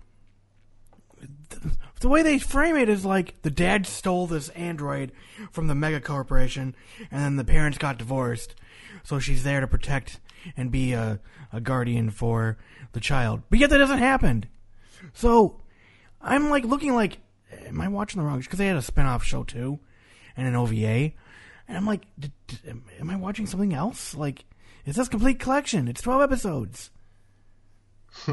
the way they frame it is like the dad stole this android from the mega corporation, and then the parents got divorced, so she's there to protect and be a, a guardian for the child. But yet that doesn't happen. So I'm like looking like, am I watching the wrong? Because they had a spin-off show too, and an OVA, and I'm like, d- d- am- I watching something else? Like, is this complete collection? It's 12 episodes.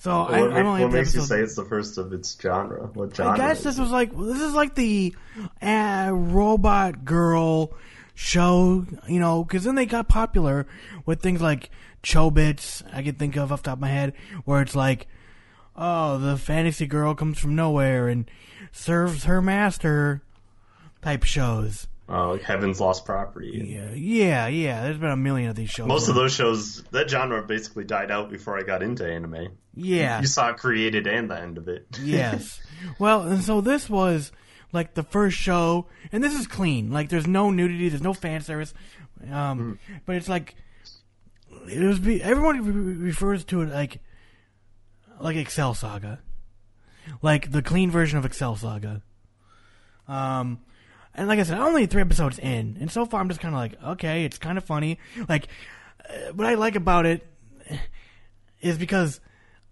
So I, what I'm only what makes you say it's the first of its genre? What genre? I guess this was like this is like the uh, robot girl show, you know, because then they got popular with things like Chobits. I can think of off the top of my head, where it's like, oh, the fantasy girl comes from nowhere and serves her master type shows. Oh, like Heaven's Lost Property. Yeah, yeah, yeah. There's been a million of these shows. Most of those shows, that genre basically died out before I got into anime. yeah, You saw it created and the end of it. yes. Well, and so this was like the first show, and this is clean. Like, there's no nudity, there's no fan service, um, but it's like it was be, everyone re- refers to it like like Excel Saga, like the clean version of Excel Saga. Um, and like I said, only three episodes in, and so far I'm just kind of like, okay, it's kind of funny. Like, uh, what I like about it is because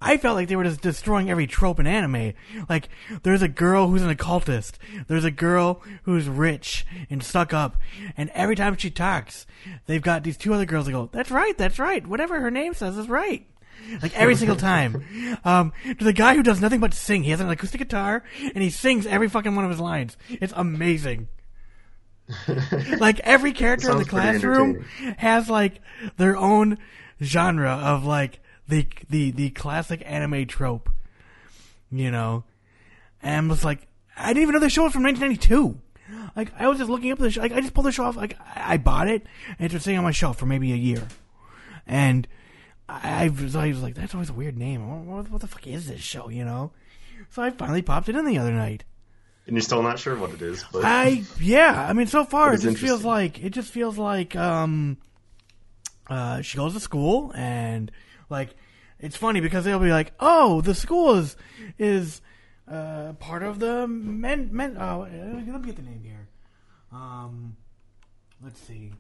I felt like they were just destroying every trope in anime. Like, there's a girl who's an occultist. There's a girl who's rich and stuck up. And every time she talks, they've got these two other girls that go, that's right, that's right. Whatever her name says is right. Like every single time. Um, there's a guy who does nothing but sing. He has an acoustic guitar and he sings every fucking one of his lines. It's amazing. like every character in the classroom has like their own genre of like the the the classic anime trope, you know. And I was like, I didn't even know the show was from 1992. Like I was just looking up the show. Like I just pulled the show off. Like I I bought it and it's been sitting on my shelf for maybe a year, and I, I was I was like, that's always a weird name. What, what, what the fuck is this show? You know. So I finally popped it in the other night. And you're still not sure what it is, but I yeah, I mean so far it just feels like it just feels like um uh she goes to school and like it's funny because they'll be like, "Oh, the school is is uh part of the men men oh, uh, let me get the name here. Um let's see.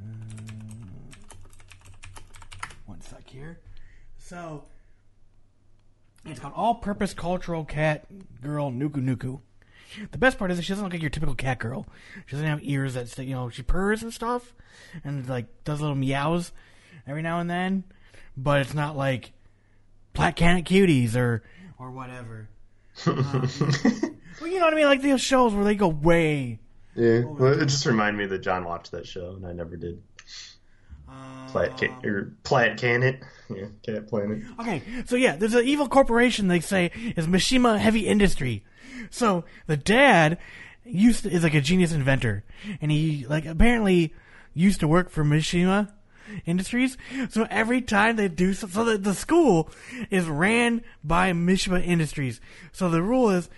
Um, one sec here. So it's called All Purpose Cultural Cat Girl Nuku Nuku. The best part is that she doesn't look like your typical cat girl. She doesn't have ears that stick, you know, she purrs and stuff and like does little meows every now and then, but it's not like Black Cat Cuties or or whatever. Um, well, you know what I mean? Like those shows where they go way. yeah. Well, it just reminded me that John watched that show, and I never did. Plat can or Plat can it? Yeah, Cat Planet. Okay, so yeah, there's an evil corporation they say is Mishima Heavy Industry. So the dad used to, is like a genius inventor, and he like apparently used to work for Mishima Industries. So every time they do so, so the, the school is ran by Mishima Industries. So the rule is,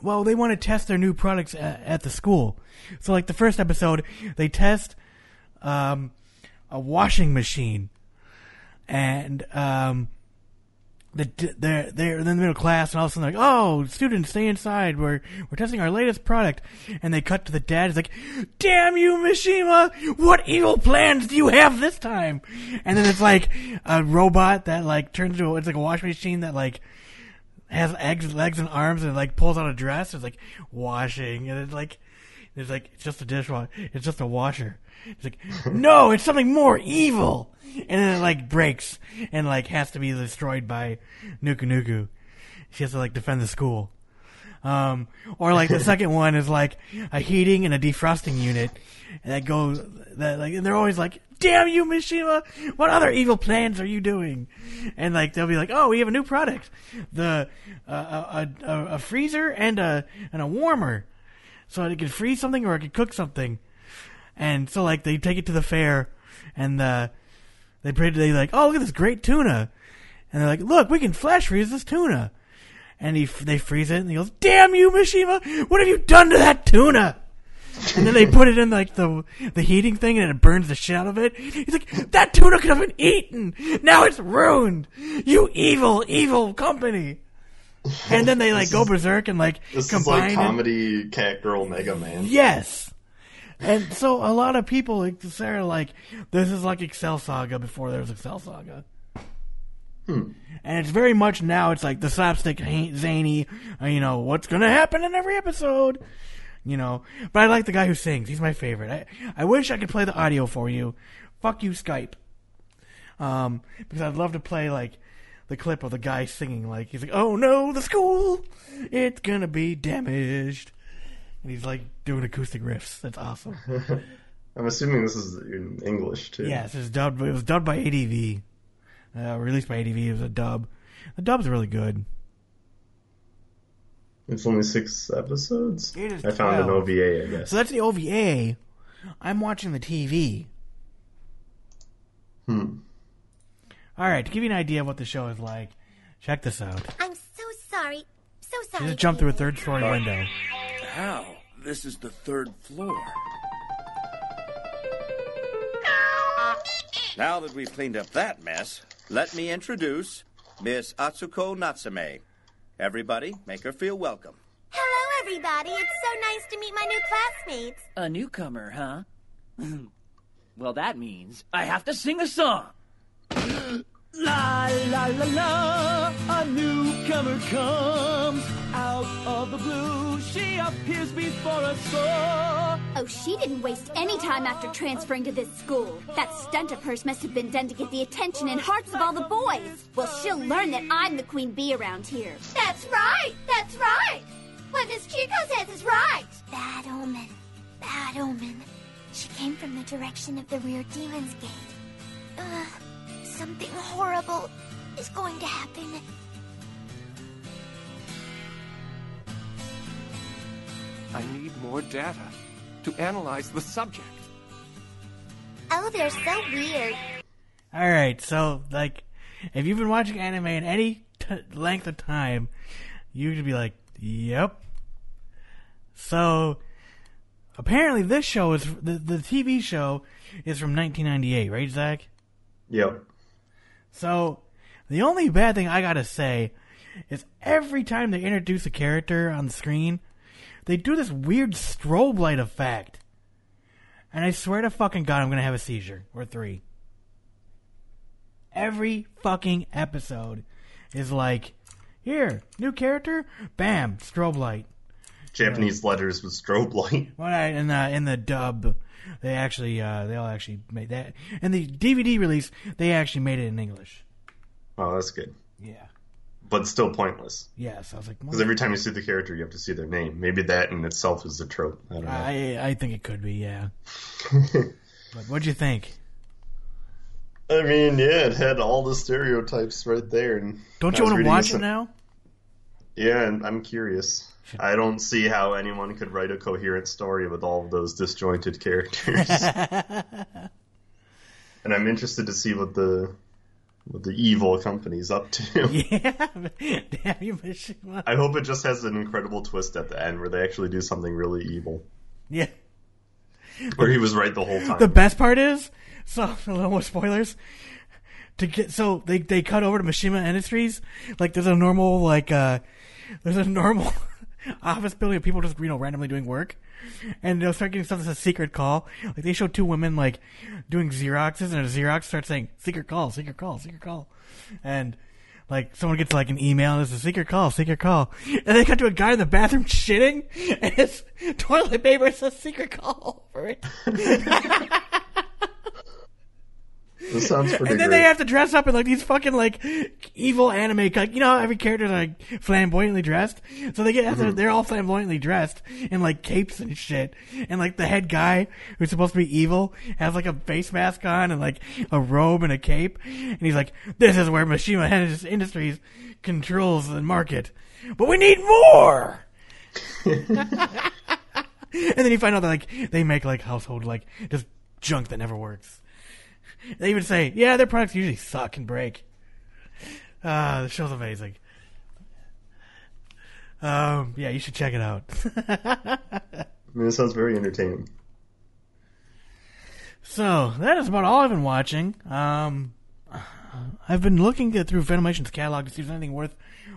well, they want to test their new products at, at the school. So like the first episode, they test um, a washing machine and um, the, they're they're in the middle class, and all of a sudden they're like, "Oh, students, stay inside. We're we're testing our latest product." And they cut to the dad. He's like, "Damn you, Mishima! What evil plans do you have this time?" And then it's like a robot that like turns into a, it's like a washing machine that like has eggs, legs, and arms, and like pulls out a dress. It's like washing, and it's like it's like it's just a dishwasher. It's just a washer. It's like no, it's something more evil. And then it like breaks and like has to be destroyed by Nuku Nuku. She has to like defend the school. Um, or like the second one is like a heating and a defrosting unit that goes that like and they're always like, "Damn you, Mishima! What other evil plans are you doing?" And like they'll be like, "Oh, we have a new product, the uh, a, a a freezer and a and a warmer, so it could freeze something or it could cook something." And so like they take it to the fair, and uh, they pray they like, "Oh, look at this great tuna," and they're like, "Look, we can flash freeze this tuna." And he they freeze it, and he goes, "Damn you, Mishima! What have you done to that tuna?" And then they put it in like the the heating thing, and it burns the shit out of it. He's like, "That tuna could have been eaten. Now it's ruined. You evil, evil company." And then they like go berserk and like This is like comedy Cat Girl Mega Man. Yes. And so a lot of people like Sarah like this is like Excel Saga before there was Excel Saga. And it's very much now it's like the slapstick zany, uh, you know, what's going to happen in every episode, you know. But I like the guy who sings. He's my favorite. I I wish I could play the audio for you. Fuck you Skype. Um because I'd love to play like the clip of the guy singing like he's like, "Oh no, the school, it's going to be damaged." And he's like doing acoustic riffs. That's awesome. I'm assuming this is in English too. Yes, it's dubbed. It was dubbed by ADV. Uh, released by ADV. It was a dub. The dub's really good. It's only six episodes. It is I found an OVA, I guess. So that's the OVA. I'm watching the TV. Hmm. All right, to give you an idea of what the show is like, check this out. I'm so sorry. So sorry. Just jump through a third story window. How? This is the third floor. Now that we've cleaned up that mess, let me introduce Miss Atsuko Natsume. Everybody, make her feel welcome. Hello, everybody. It's so nice to meet my new classmates. A newcomer, huh? well, that means I have to sing a song. La la la la, a newcomer comes out of the blue. She appears before us all. Oh, she didn't waste any time after transferring to this school. That stunt of hers must have been done to get the attention and hearts of all the boys. Well, she'll learn that I'm the queen bee around here. That's right. That's right. What Miss Chico says is right. Bad omen. Bad omen. She came from the direction of the rear demon's gate. Uh, something horrible is going to happen. I need more data to analyze the subject. Oh, they're so weird. All right, so like, if you've been watching anime in any t- length of time, you could be like, "Yep." So, apparently, this show is the the TV show is from 1998, right, Zac? Yep. So, the only bad thing I gotta say is every time they introduce a character on the screen, they do this weird strobe light effect. And I swear to fucking God, I'm gonna have a seizure or three. Every fucking episode is like, here, new character, bam, strobe light. Japanese letters with strobe light. Well, in the in the dub, they actually uh, they all actually made that. In the DVD release, they actually made it in English. Oh, that's good. Yeah. But still pointless. Yes, I was like, Because every time you see the character, you have to see their name. Maybe that in itself is a trope. I don't know. I I think it could be, yeah. but what'd you think? I mean, yeah, it had all the stereotypes right there. And Don't you want to watch it now? Yeah, and I'm curious. I don't see how anyone could write a coherent story with all of those disjointed characters. and I'm interested to see what the what the evil company's up to. Yeah, damn you, Mishima. I hope it just has an incredible twist at the end where they actually do something really evil. Yeah. Where he was right the whole time. The best part is, so a little more spoilers. To get so they they cut over to Mishima Industries. Like there's a normal like uh there's a normal office building of people just you know randomly doing work, and they'll start getting stuff that's a secret call. Like they show two women like doing Xeroxes, and a Xerox starts saying secret call, secret call, secret call, and. Like someone gets like an email and it's a secret call, secret call, and they cut to a guy in the bathroom shitting, and his toilet paper says secret call over it. This sounds pretty and then great. they have to dress up in like these fucking like evil anime. Like you know, how every character's like flamboyantly dressed, so they get Mm-hmm. they're all flamboyantly dressed in like capes and shit. And like the head guy who's supposed to be evil has like a face mask on and like a robe and a cape, and he's like, "This is where Mishima Industries controls the market, but we need more." And then you find out that like they make like household like just junk that never works. They even say, yeah, their products usually suck and break. Ah, the show's amazing. Um, yeah, you should check it out. I mean, it sounds very entertaining. so that is about all I've been watching. Um, I've been looking at, through Funimation's catalog to see if there's anything worth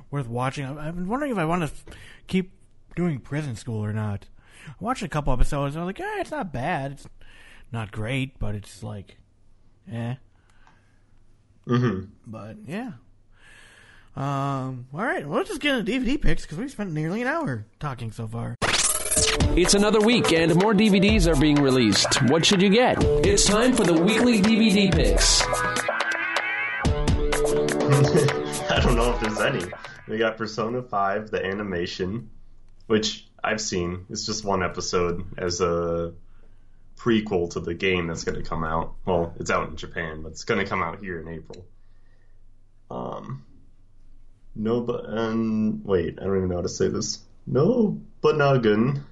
worth watching. I've, I've been wondering if I want to f- keep doing prison school or not. I watched a couple episodes. and I was like, eh, it's not bad. It's not great, but it's like, eh. hmm But yeah. Um. All right. Well, let's just get into DVD picks because we spent nearly an hour talking so far. It's another week and more DVDs are being released. What should you get? It's time for the weekly DVD picks. I don't know if there's any. We got Persona 5, the animation, which I've seen. It's just one episode as a prequel to the game that's going to come out. Well, it's out in Japan, but it's going to come out here in April. Um, no, but um, wait, I don't even know how to say this. No, Nobunagan.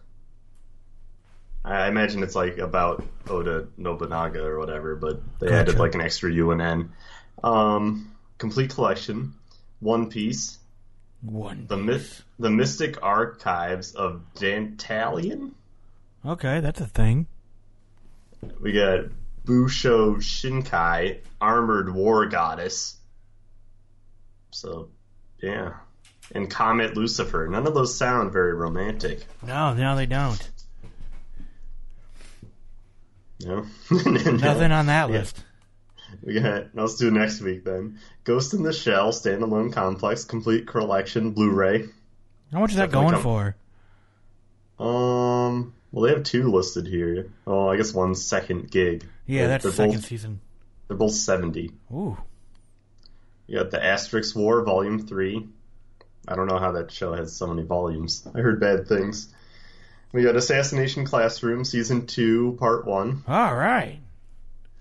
I imagine it's like about Oda Nobunaga or whatever, but they Gotcha. added like an extra U and N. Um, complete collection, One Piece, One. the myth, the Mystic Archives of Dantalion. Okay, that's a thing. We got Busou Shinki, Armored War Goddess. So, yeah. And Comet Lucifer. None of those sound very romantic. No, no, they don't. No? Nothing on that Yeah. list. We got. Let's do next week then. Ghost in the Shell, standalone complex, complete collection, Blu-ray. How much is that Definitely going for? Um, well, they have two listed here. Oh, I guess one's second gig. Yeah, They're- that's they're second both, season. They're both seventy. Ooh. You got the Asterisk War, Volume Three. I don't know how that show has so many volumes. I heard bad things. We got Assassination Classroom, Season Two, Part One. All right.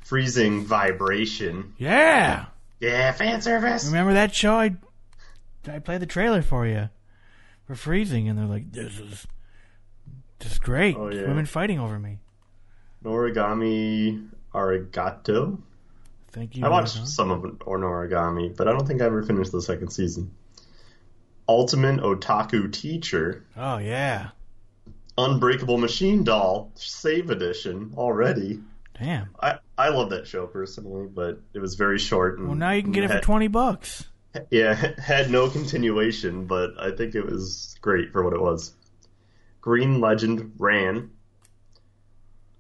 Freezing Vibration. Yeah. Yeah, fan service. Remember that show? I I played the trailer for you for freezing, and they're like, "This is this is great. Oh, yeah. Women fighting over me." Noragami Arigato. Thank you. I watched some of Noragami, but I don't think I ever finished the second season. Ultimate Otaku Teacher. Oh yeah. Unbreakable Machine Doll Save Edition already. Damn. I, I love that show personally, but it was very short. And Well, now you can get it for twenty bucks. Yeah, had no continuation, but I think it was great for what it was. Green Legend ran.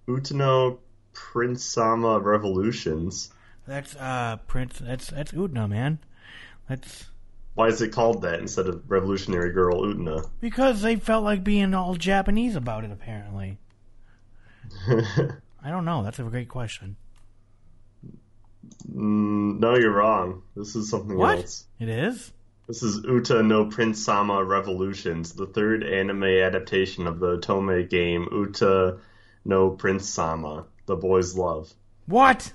Uta no Prince Sama Revolutions. That's uh Prince. That's that's Utena, man. That's Why is it called that instead of Revolutionary Girl Utena? because they felt like being all Japanese about it. Apparently, I don't know. That's a great question. Mm, no, you're wrong. This is something What? else. It is. This is Uta no Prince Sama Revolutions, the third anime adaptation of the Otome game Uta no Prince Sama, The Boy's Love. What?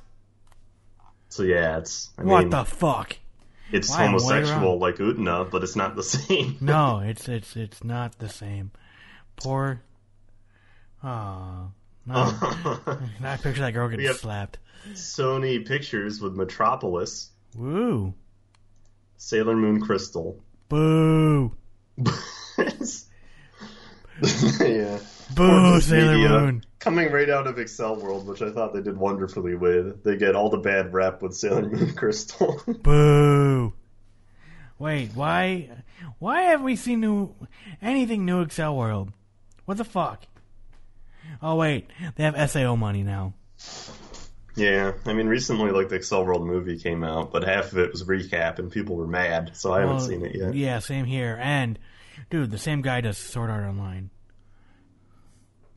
So yeah, it's I what mean, the fuck? it's Why, homosexual like Utena, but it's not the same. No, it's it's it's not the same. Poor. Oh. No. I picture that girl getting slapped. Sony Pictures with Metropolis, Woo. Sailor Moon Crystal. Boo. yeah. Boo, Sailor Media, Moon. Coming right out of Accel World, which I thought they did wonderfully with. They get all the bad rep with Sailor Moon Crystal. Boo. Wait, why why haven't we seen new anything new Accel World? What the fuck? Oh wait, they have SAO money now. Yeah, I mean, recently, like, the Accel World movie came out, but half of it was recap, and people were mad, so I haven't Well, seen it yet. Yeah, same here. And dude, the same guy does Sword Art Online.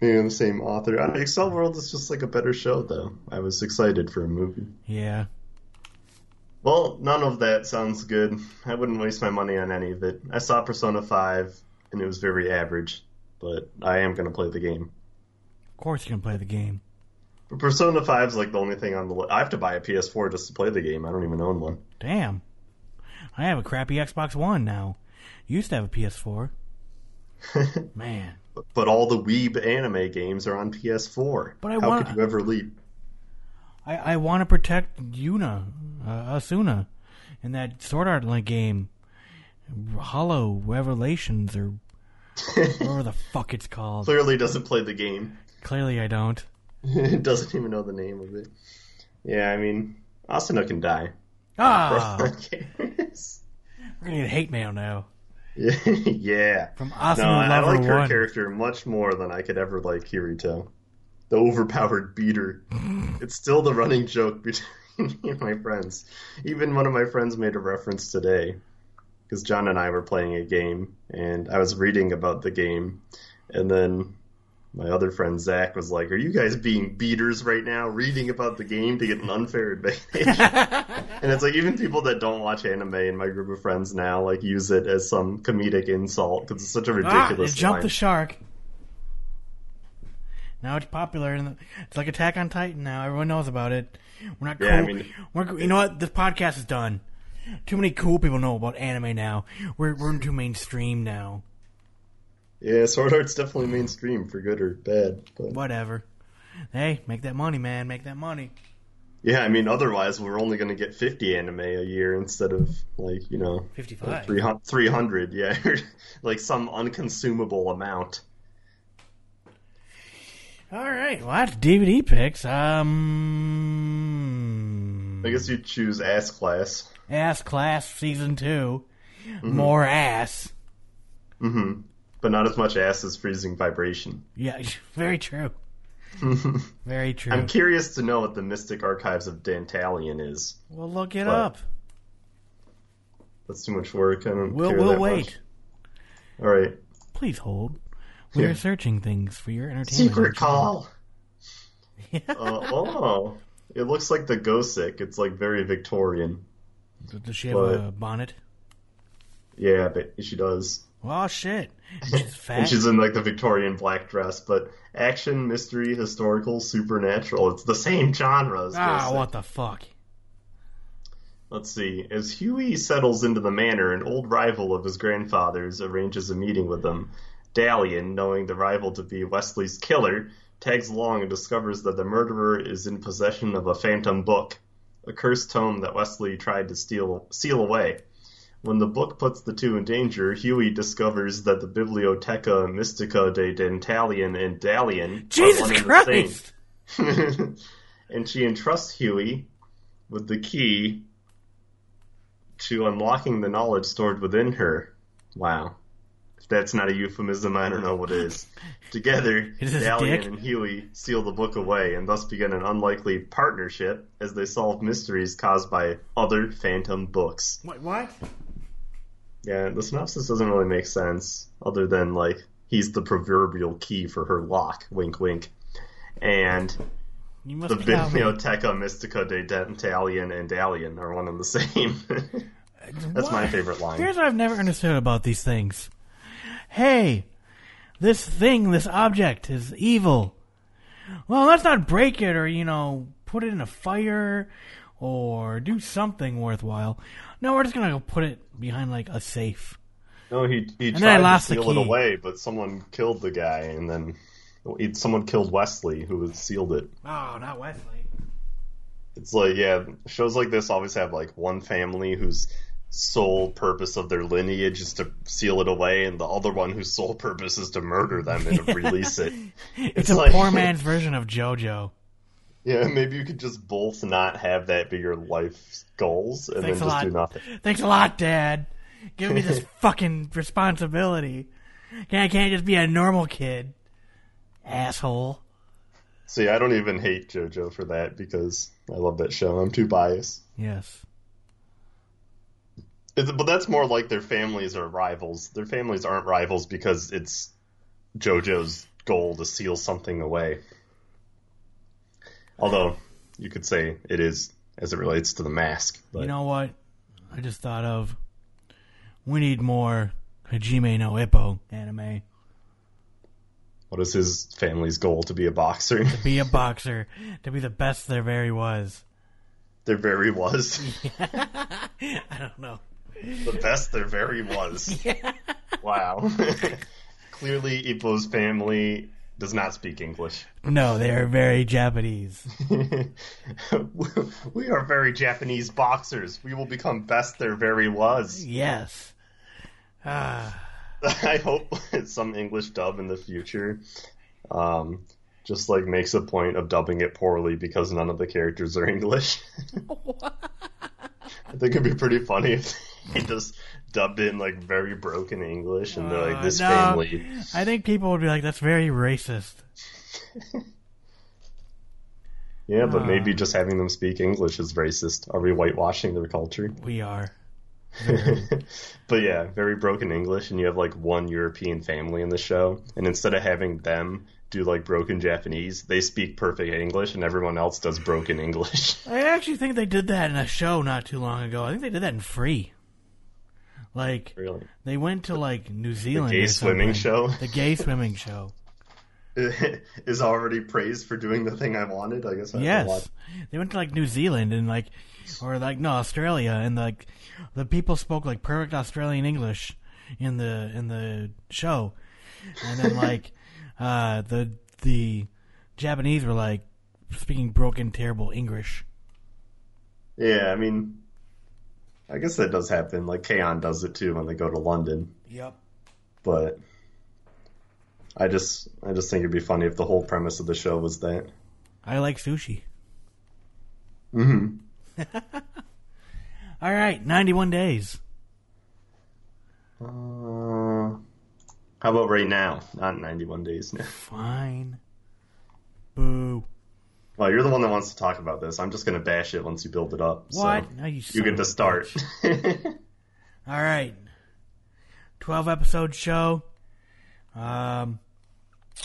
Yeah, the same author. Accel World is just like a better show, though. I was excited for a movie. Yeah. Well, none of that sounds good. I wouldn't waste my money on any of it. I saw Persona 5, and it was very average, but I am going to play the game. Of course you can play the game. But Persona 5 is like the only thing on the list. I have to buy a PS4 just to play the game. I don't even own one. Damn. I have a crappy Xbox One now. Used to have a PS4. Man. But all the weeb anime games are on PS4. But I How want- could you ever leave? I, I want to protect Yuna, uh, Asuna, in that Sword Art Link game. Hollow Revelations, or whatever the fuck it's called. Clearly doesn't play the game. Clearly I don't. doesn't even know the name of it. Yeah, I mean, Asuna can die. Ah! We're gonna get hate mail now. yeah. From Asuna no, I Lover like her 1. character much more than I could ever like Kirito. The overpowered beater. it's still the running joke between me and my friends. Even one of my friends made a reference today. Because John and I were playing a game, and I was reading about the game, and then my other friend Zach was like, Are you guys being beaters right now, reading about the game to get an unfair advantage? and it's like, even people that don't watch anime in my group of friends now, like, use it as some comedic insult because it's such a Ah, ridiculous jumped line. the shark. Now it's popular, and it's like Attack on Titan. Now everyone knows about it. We're not cool. Yeah, I mean- we're, you know what? This podcast is done. Too many cool people know about anime now. We're we're too mainstream now. Yeah, Sword Art's definitely mainstream for good or bad. But Whatever. Hey, make that money, man. Make that money. yeah, I mean, otherwise we're only going to get 50 anime a year instead of like you know 55. like 300, 300 yeah, like some unconsumable amount. All right. Well, that's DVD picks. Um, I guess you choose ass class. Ass Class season 2 Mm-hmm. More ass. hmm But not as much ass as freezing vibration. Yeah, very true. very true. I'm curious to know what the Mystic Archives of Dantalion is. We'll look it up. That's too much work. I don't We'll care we'll wait. much. All right. Please hold. We Yeah. are searching things for your entertainment. Secret call. uh, oh, it looks like the Gosick. It's like very Victorian. Does she have But- a bonnet? Yeah, but she does. Oh shit! And she's fat. And she's in like the Victorian black dress, but action, mystery, historical, supernatural. It's the same genre as ah, what the fuck? Let's see. As Huey settles into the manor, an old rival of his grandfather's arranges a meeting with him. Dalian, knowing the rival to be Wesley's killer, tags along and discovers that the murderer is in possession of a phantom book, a cursed tome that Wesley tried to steal, seal away. When the book puts the two in danger, Huey discovers that the Biblioteca Mystica de Dantalion and Dalian Jesus are one and the Christ! same. and she entrusts Huey with the key to unlocking the knowledge stored within her. Wow. If that's not a euphemism, I don't know what is. Together, Dalian dick? and Huey seal the book away and thus begin an unlikely partnership as they solve mysteries caused by other phantom books. What? What? Yeah, the synopsis doesn't really make sense, other than, like, he's the proverbial key for her lock, wink wink. And You must the be out. Biblioteca Mystica de Dantalion and Dalian are one and the same. That's my favorite line. Here's what I've never understood about these things. Hey, this thing, this object is evil. Well, let's not break it or, you know, put it in a fire or do something worthwhile. No, we're just gonna go put it behind like a safe. No, he he And tried to seal it away, but someone killed the guy, and then he, someone killed Wesley, who had sealed it. Oh, not Wesley. It's like yeah, shows like this always have like one family whose sole purpose of their lineage is to seal it away, and the other one whose sole purpose is to murder them and release it. It's, It's a like- poor man's version of JoJo. Yeah, maybe you could just both not have that be your life goals, and Thanks then just lot. do nothing. Thanks a lot, Dad. Give me this fucking responsibility. I can't just be a normal kid. Asshole. See, I don't even hate JoJo for that because I love that show. I'm too biased. Yes. It's- But that's more like their families are rivals. Their families aren't rivals because it's JoJo's goal to seal something away. Although you could say it is as it relates to the mask. But You know what? I just thought of. We need more Hajime no Ippo anime. what is his family's goal to be a boxer? To be a boxer. To be the best there very was. there very was. I don't know. The best there very was. Wow. Clearly, Ippo's family does not speak English. No, they are very Japanese. we are very Japanese boxers. We will become best there very was. Yes. Ah. I hope some English dub in the future um, just like makes a point of dubbing it poorly because none of the characters are English. I think it'd be pretty funny if they just dubbed it in like very broken English and they're like Uh, this no, family. I think people would be like, "That's very racist." Yeah, but maybe just having them speak English is racist. Are we whitewashing their culture? We are. but yeah, very broken English, and you have like one European family in the show, and instead of having them do like broken Japanese, they speak perfect English, and everyone else does broken English. I actually think they did that in a show not too long ago. I think they did that in Free. Like really, they went to like New Zealand. The gay swimming show? The gay swimming show. is already praised for doing the thing I wanted. I guess I. Yes, they went to like New Zealand and like, or like no Australia, and like the people spoke like perfect Australian English in the in the show, and then like uh, the the Japanese were like speaking broken, terrible English. Yeah, I mean, I guess that does happen. Like K-On does it too when they go to London. Yep. but I just I just think it'd be funny if the whole premise of the show was that. I like sushi. Mm-hmm. All right, 91 days. Uh, how about right now? Not 91 days now. Fine. Boo. Well, you're the one that wants to talk about this. I'm just gonna bash it once you build it up. What? So Now you you get to start. All right. 12 episode show. Um,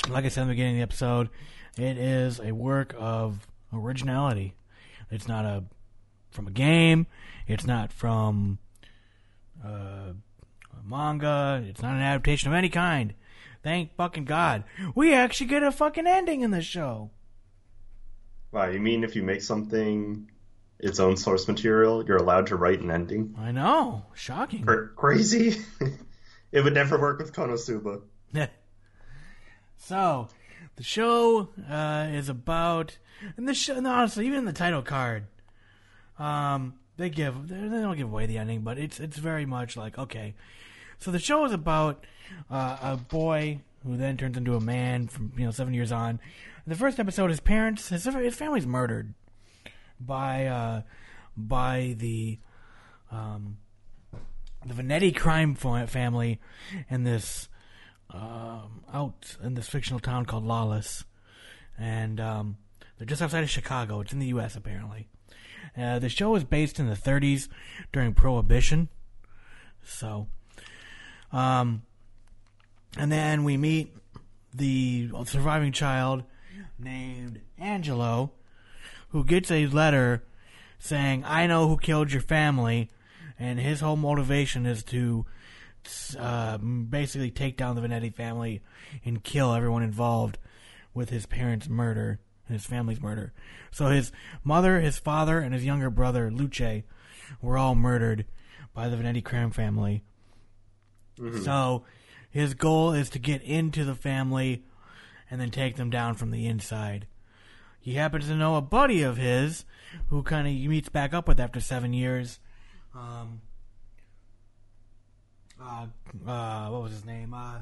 like I said in the beginning of the episode, it is a work of originality. It's not a from a game. It's not from uh, a manga. It's not an adaptation of any kind. Thank fucking God. We actually get a fucking ending in this show. Wow, you mean if you make something its own source material, you're allowed to write an ending? I know. Shocking. Cra- crazy. it would never work with Konosuba. so, the show uh, is about, and the show, and honestly, even the title card, um, they give they they don't give away the ending, but it's it's very much like okay. So the show is about uh, a boy who then turns into a man from you know seven years on. The first episode, his parents, his, his family's murdered by uh, by the um, the Vanetti crime family in this um, out in this fictional town called Lawless, and um, they're just outside of Chicago. It's in the U.S. apparently. Uh, the show is based in the 30s during Prohibition, so. Um, and then we meet the surviving child named Angelo, who gets a letter saying, "I know who killed your family," and his whole motivation is to uh, basically take down the Vanetti family and kill everyone involved with his parents' murder and his family's murder. So his mother, his father, and his younger brother Luce were all murdered by the Vanetti crime family. So his goal is to get into the family and then take them down from the inside. He happens to know a buddy of his who kind of he meets back up with after seven years. Um, uh, uh, what was his name? Uh,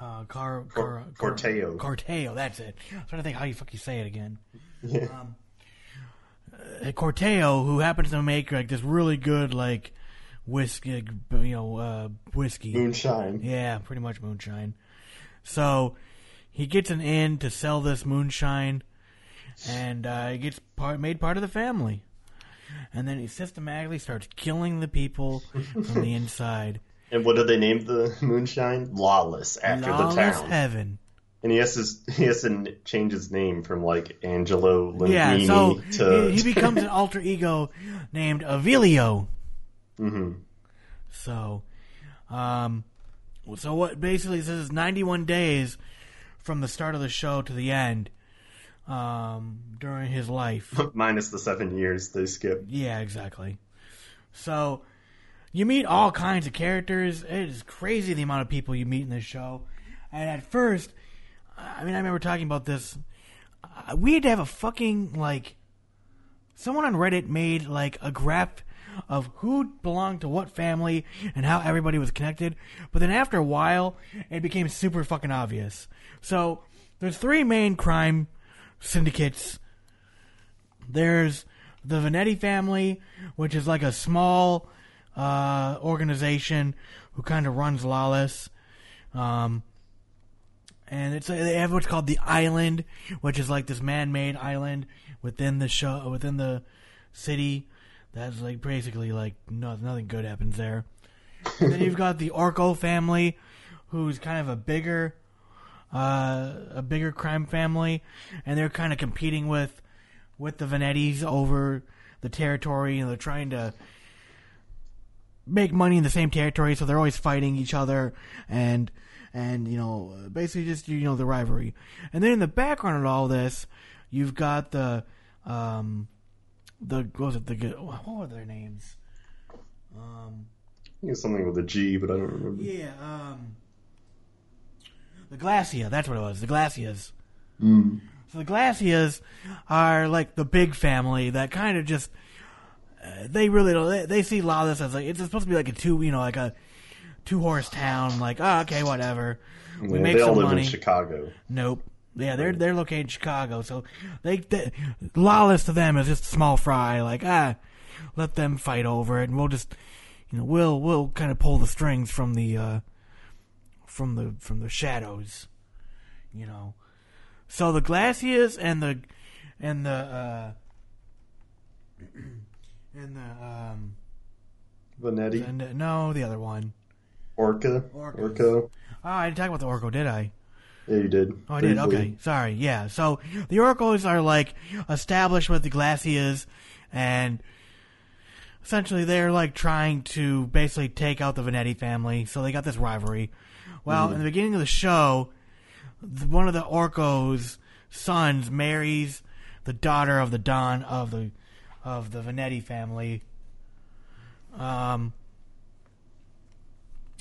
uh, Car, Car, Car, Corteo. Corteo, that's it. I was trying to think how you fuck you say it again. Yeah. Um, uh, Corteo, who happens to make like this really good like whiskey, you know, uh, whiskey Moonshine. Yeah, pretty much moonshine. So he gets an in to sell this moonshine, and uh, he gets part made part of the family. And then he systematically starts killing the people from the inside. And what do they name the moonshine? Lawless after Lawless the town. heaven. And he has to he has to change his name from like Angelo Linguini Yeah, so to he, he becomes an alter ego named Avilio. Mm-hmm. So, um, so what basically this is 91 days from the start of the show to the end, um, during his life. minus the seven years they skipped. Yeah, exactly. So, you meet all kinds of characters. It is crazy the amount of people you meet in this show. And at first, I mean, I remember talking about this. Uh, we had to have a fucking like. Someone on Reddit made like a graph of who belonged to what family and how everybody was connected. But then after a while, it became super fucking obvious. So there's three main crime syndicates. There's the Vanetti family, which is like a small uh, organization who kind of runs Lawless. Um, and it's they have what's called the island, which is like this man-made island within the show, within the city. That's like basically like no, nothing good happens there. And then you've got the Orko family, who's kind of a bigger, uh, a bigger crime family, and they're kind of competing with with the Vanettis over the territory, and they're trying to make money in the same territory, so they're always fighting each other, and and you know basically just you know the rivalry. And then in the background of all this, you've got the um the what was it the what were their names? Um, I think it's something with a G, but I don't remember. yeah, um, the Glacia. That's what it was. The Glacias. Mm. So the Glacias are like the big family that kind of just uh, they really don't they, they see Lawless as like it's supposed to be like a two you know like a two horse town. Like, oh, okay, whatever. We Yeah, make they all some live money. in Chicago. Nope. Yeah, they're they're located in Chicago, so they, they lawless to them is just a small fry. Like ah, let them fight over it, and we'll just you know we'll we'll kind of pull the strings from the uh, from the from the shadows, you know. So the Glacius and the and the uh, and the um Vanetti, the, no the other one. Orca, Orcas. Orco. Oh, I didn't talk about the Orco, did I? Yeah, you did. Oh, I did. Briefly. Okay, sorry. Yeah. So the Orcos are like established with the Glacias, and essentially they're like trying to basically take out the Vanetti family. So they got this rivalry. Well, in the beginning of the show, one of the Orcos' sons marries the daughter of the Don of the of the Vanetti family. Um,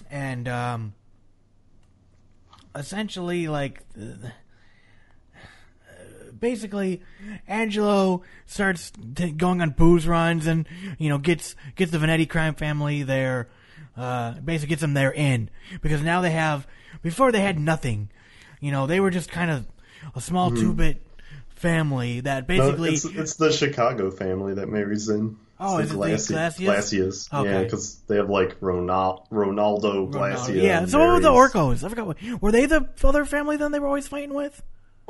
and um, essentially, like, uh, basically, Angelo starts t- going on booze runs, and you know gets gets the Vanetti crime family there. Uh, basically, gets them there in because now they have. Before they had nothing, you know, they were just kind of a small two bit family that Mm-hmm. No, basically. it's, it's the Chicago family that marries in. Oh, It's is it the Glacius? Glacius. Yeah, because they have like Ronal- Ronaldo Glacia. yeah, so what were the Orcos? I forgot. What, were they the other family then they were always fighting with?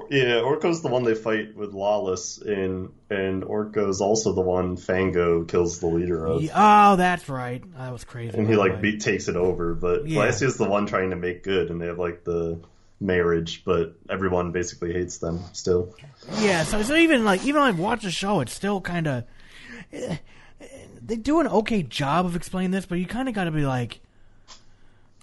Yeah, Orco's the one they fight with Lawless, and and Orco's also the one Fango kills the leader of. Yeah, oh, that's right. That was crazy. and he like beat, takes it over. But Yeah. Glacia's the one trying to make good, and they have like the marriage, but everyone basically hates them still. Yeah, so so even like even when I watch the show, it's still kind of eh, they do an okay job of explaining this, but you kind of got to be like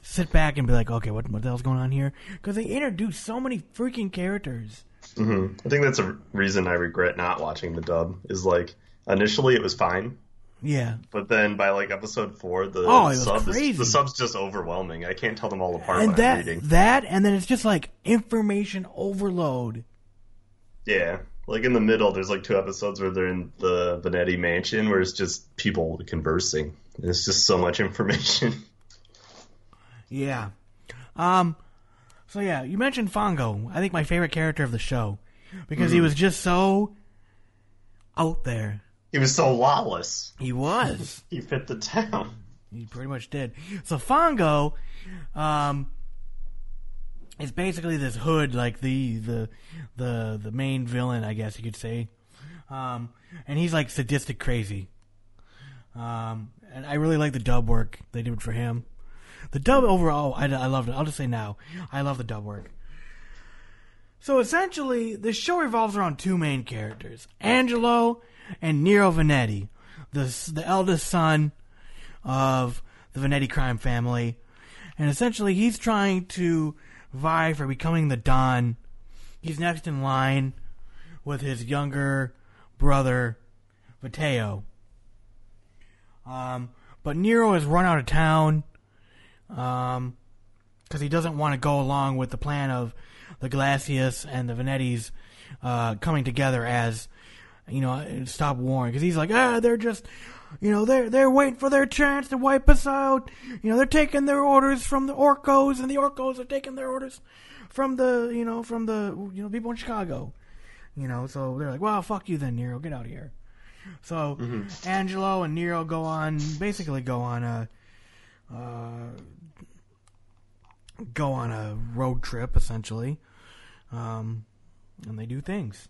sit back and be like, okay, what what the hell's going on here? Because they introduce so many freaking characters. hmm I think that's a reason I regret not watching the dub. Is like initially it was fine, Yeah, but then by like episode four, the Oh, sub is, the sub's just overwhelming. I can't tell them all apart and that that and then it's just like information overload. Yeah. Like in the middle, there's like two episodes where they're in the Vanetti mansion where it's just people conversing. And It's just so much information. Yeah. Um. So yeah, you mentioned Fango. I think my favorite character of the show because he was just so out there. he was so lawless. He was. He fit the town. He pretty much did. So Fango, um, is basically this hood, like the the the the main villain, I guess you could say. Um, and he's like sadistic crazy. Um, and I really like the dub work they did for him. The dub overall, I, I loved it. I'll just say now, I love the dub work. So essentially, the show revolves around two main characters: Angelo and Nero Vanetti, the the eldest son of the Vanetti crime family, and essentially he's trying to vie for becoming the Don. He's next in line with his younger brother, Mateo. Um, but Nero has run out of town um, because he doesn't want to go along with the plan of the Glacius and the Vanettis uh, coming together as you know stop warring because he's like ah they're just you know they're they're waiting for their chance to wipe us out you know they're taking their orders from the Orcos and the Orcos are taking their orders from the you know from the you know people in Chicago you know so they're like well fuck you then Nero get out of here so Angelo and Nero go on basically go on a uh, go on a road trip essentially, um, and they do things.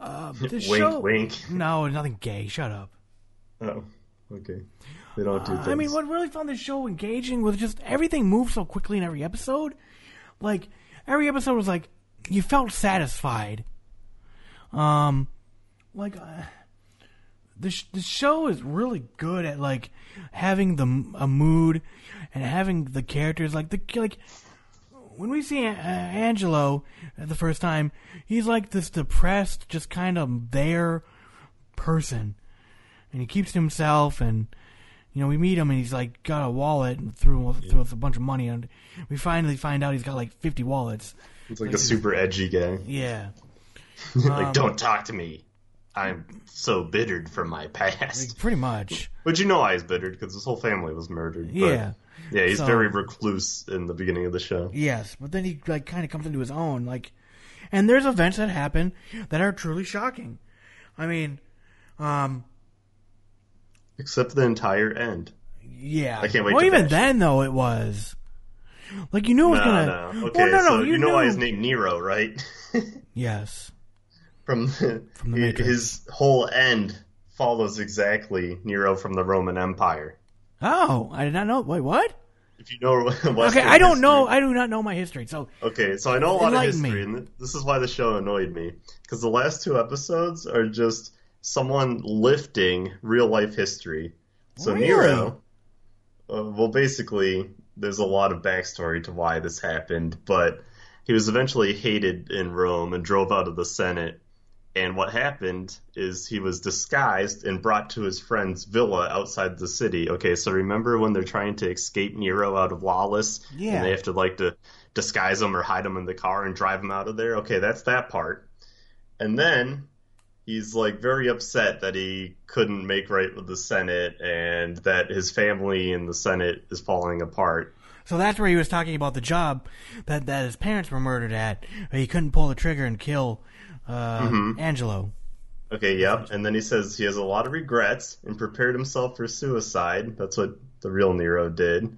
Uh, Wink, show, wink. No, nothing gay. Shut up. Oh, okay. They don't do Uh, things. I mean, what really found this show engaging was just everything moved so quickly in every episode. Like every episode was like you felt satisfied. Um, like uh, the sh- the show is really good at like having the a mood and having the characters like the like when we see uh, Angelo the first time, he's like this depressed, just kind of there person, and he keeps to himself. And you know, we meet him, and he's like got a wallet and threw threw us a bunch of money, and we finally find out he's got like fifty wallets. It's like a super edgy guy. Yeah, like, Um, don't talk to me. I'm so bittered from my past. Pretty much. But you know why he's bittered because his whole family was murdered. But, Yeah. yeah, he's So- very recluse in the beginning of the show. Yes, but then he like kind of comes into his own. Like, and there's events that happen that are truly shocking. I mean, um, Except the entire end. yeah. I can't wait Well, even bash then though, it was like you knew it was no, gonna. no. Okay, well, no, no, so you, you, know why knew- his name Nero, right? Yes. from the, From the Matrix. his whole end follows exactly Nero from the Roman Empire. Oh, I did not know. Wait, what? If you know Western okay, I don't history- know. I do not know my history. So Okay, so I know a lot of history, me. and this is why the show annoyed me. Because the last two episodes are just someone lifting real life history. So Really? Nero, uh, well, basically, there's a lot of backstory to why this happened, but he was eventually hated in Rome and drove out of the Senate. And what happened is he was disguised and brought to his friend's villa outside the city. Okay, so remember when they're trying to escape Nero out of Lawless? Yeah. And they have to like to disguise him or hide him in the car and drive him out of there. Okay, that's that part. And then he's like very upset that he couldn't make right with the Senate and that his family in the Senate is falling apart. So that's where he was talking about the job that, that his parents were murdered at. He couldn't pull the trigger and kill uh, Mhm. Angelo. Okay, yep. And then he says he has a lot of regrets and prepared himself for suicide. That's what the real Nero did.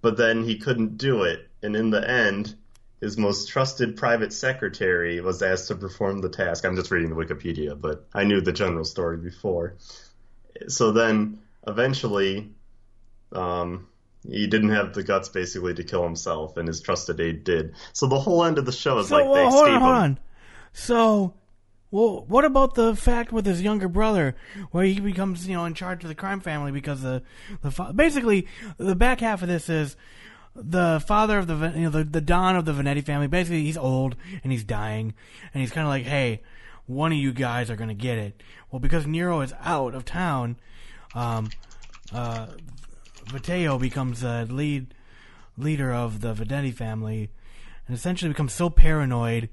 But then he couldn't do it. And in the end, his most trusted private secretary was asked to perform the task. I'm just reading the Wikipedia, but I knew the general story before. So then, eventually, um, he didn't have the guts basically to kill himself, and his trusted aide did. So the whole end of the show is So like they well, hold on, hold on. So, well, what about the fact with his younger brother, where he becomes, you know, in charge of the crime family because the the fa- basically the back half of this is the father of the you know the the Don of the Vanetti family. Basically, he's old and he's dying, and he's kind of like, hey, one of you guys are gonna get it. Well, because Nero is out of town, um, uh, Matteo becomes the lead leader of the Vanetti family, and essentially becomes so paranoid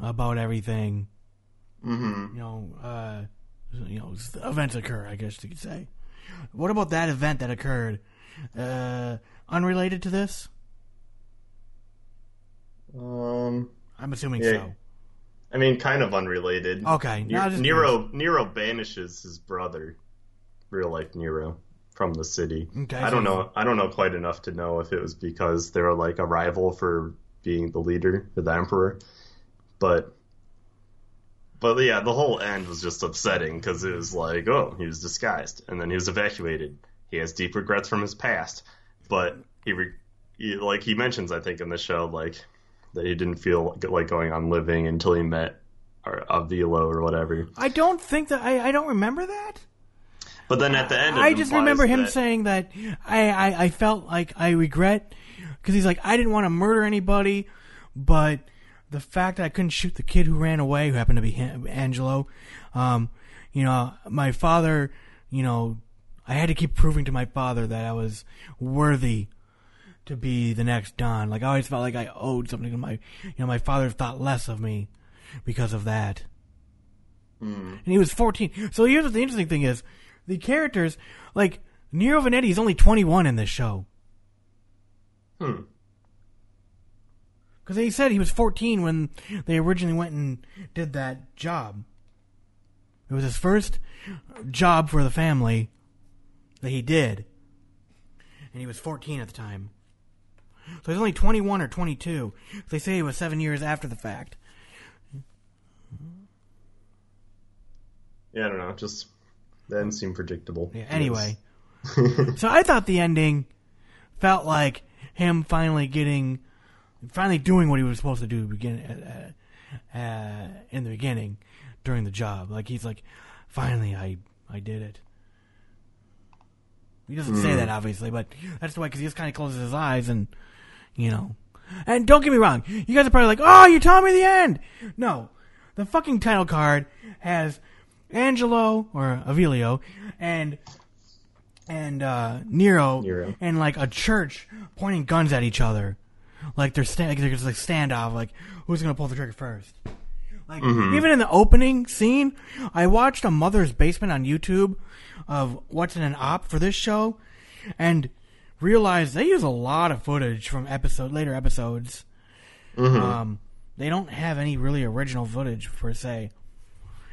about everything. Mm-hmm. You know, uh, you know, events occur. I guess you could say. What about that event that occurred? Uh, unrelated to this? Um, I'm assuming Yeah. so. I mean, kind of unrelated. Okay, no, Nero Nero banishes his brother, real life Nero, from the city. Okay, I don't so- know. I don't know quite enough to know if it was because they were like a rival for being the leader, the emperor, but. But yeah, the whole end was just upsetting because it was like, oh, he was disguised, and then he was evacuated. He has deep regrets from his past, but he, re- he like he mentions, I think, in the show, like that he didn't feel like going on living until he met or Avilio or whatever. I don't think that I, I don't remember that. But then at the end, I just remember him that- saying that I, I, I felt like I regret because he's like I didn't want to murder anybody, but the fact that I couldn't shoot the kid who ran away, who happened to be Angelo, um, you know, my father, you know, I had to keep proving to my father that I was worthy to be the next Don. Like I always felt like I owed something to my, you know, my father thought less of me because of that. And he was 14. So here's what the interesting thing is. The characters, like, Nero Vanetti is only 21 in this show. Hmm. Because they said he was 14 when they originally went and did that job. It was his first job for the family that he did. And he was 14 at the time. So he's only 21 or 22. They say he was seven years after the fact. Yeah, I don't know. Just that didn't seem predictable. Yeah, anyway. so I thought the ending felt like him finally getting, finally doing what he was supposed to do begin, uh, uh, in the beginning during the job. Like he's like, finally, I I did it. He doesn't say Mm. that obviously, but that's the way because he just kind of closes his eyes and, you know, and don't get me wrong, you guys are probably like, oh, you're telling me the end. No, the fucking title card has Angelo or Avilio and and uh, Nero, Nero. and like a church pointing guns at each other, like they're sta- like there's like standoff, like who's gonna pull the trigger first? Like Mhm. even in the opening scene, I watched a mother's basement on YouTube of what's in an op for this show, and realized they use a lot of footage from episode later episodes. Mhm. Um, they don't have any really original footage per se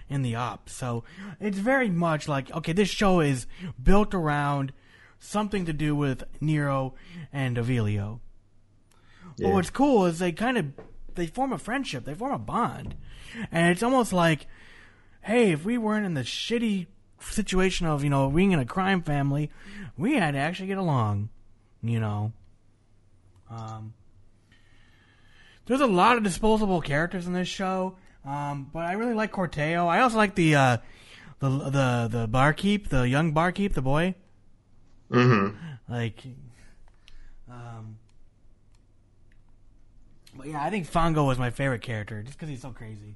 in the op, so it's very much like okay, this show is built around something to do with Nero and Avilio. But what's cool is they kind of they form a friendship, they form a bond, and it's almost like, hey, if we weren't in the shitty situation of you know being in a crime family, we had to actually get along, you know. Um, there's a lot of disposable characters in this show, um, but I really like Corteo. I also like the uh, the the the barkeep, the young barkeep, the boy. Mm-hmm. Like, um, but yeah, I think Fango was my favorite character just because he's so crazy.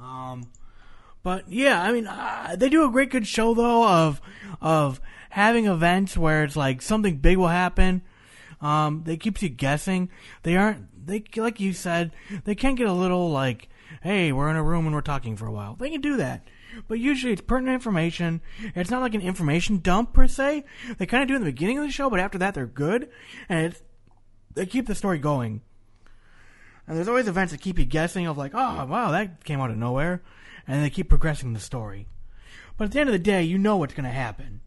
Um, but yeah, I mean, uh, they do a great good show though of of having events where it's like something big will happen. Um, they keeps you guessing. They aren't they like you said they can't get a little like, hey, we're in a room and we're talking for a while. They can do that. But usually it's pertinent information. It's not like an information dump per se. They kind of do in the beginning of the show, but after that they're good, and it's, they keep the story going. And there's always events that keep you guessing of like, oh wow, that came out of nowhere, and they keep progressing the story. But at the end of the day, you know what's going to happen.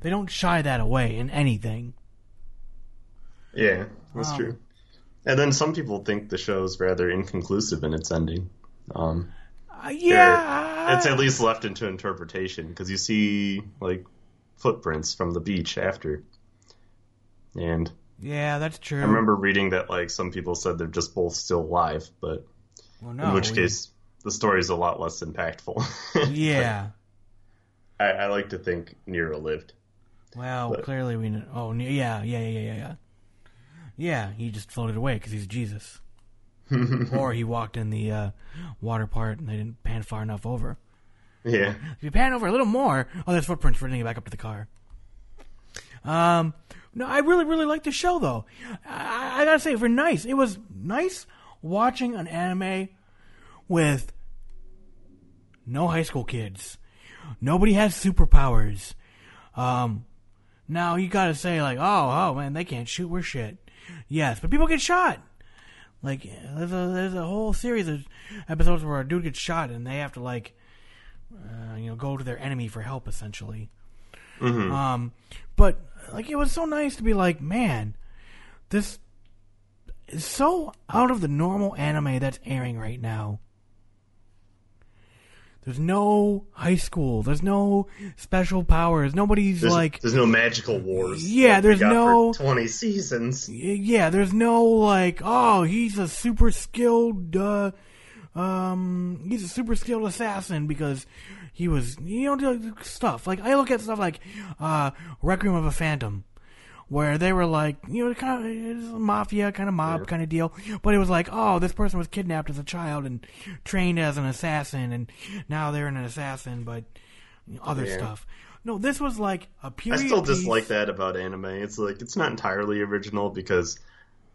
They don't shy that away in anything. Yeah, that's Um, true. And then some people think the show's rather inconclusive in its ending. Um, Uh, yeah, it's at least left into interpretation because you see like footprints from the beach after. And yeah, that's true. I remember reading that like some people said they're just both still alive, but Well, no, in which we- case the story is a lot less impactful. yeah. I, I like to think Nero lived. Well, But- clearly we know. Oh, yeah, yeah, yeah, yeah, yeah. Yeah, he just floated away because he's Jesus. or he walked in the uh, water part and they didn't pan far enough over. Yeah. If you pan over a little more, oh, there's footprints running back up to the car. Um, no, I really, really like the show though. I, I gotta say, it for nice, it was nice watching an anime with no high school kids. Nobody has superpowers. Um, now you gotta say like, oh, oh man, they can't shoot. We're shit. Yes, but people get shot. Like there's a there's a whole series of episodes where a dude gets shot and they have to like, uh, you know, go to their enemy for help essentially. Mhm. Um, but like it was so nice to be like, man, this is so out of the normal anime that's airing right now. There's no high school. There's no special powers. Nobody's There's, like there's no magical wars. Yeah, there's no- twenty seasons. yeah, there's no like, oh, he's a super skilled, uh, um, he's a super skilled assassin because he was, you know, like, stuff. Like I look at stuff like, uh, Requiem of a Phantom, where they were like, you know, kind of it's a mafia kind of mob kind of deal, but it was like, oh, this person was kidnapped as a child and trained as an assassin, and now they're an assassin, but you know, other Yeah. stuff. No, this was like a period. I still piece. dislike that about anime. It's like it's not entirely original because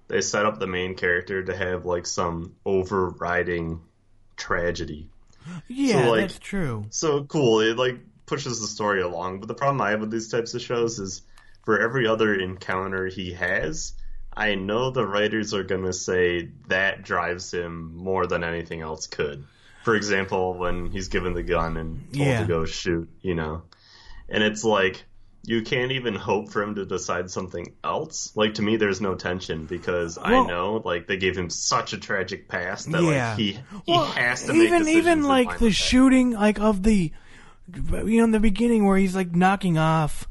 they set up the main character to have like some overriding tragedy. Yeah, So, like, that's true. So cool. It like pushes the story along. But the problem I have with these types of shows is for every other encounter he has, I know the writers are gonna say that drives him more than anything else could. For example, when he's given the gun and told Yeah. to go shoot, you know. And it's like you can't even hope for him to decide something else. Like to me there's no tension because Well- I know like they gave him such a tragic past that Yeah. like he he Well, has to even even like the that. shooting like of the you know in the beginning where he's like knocking off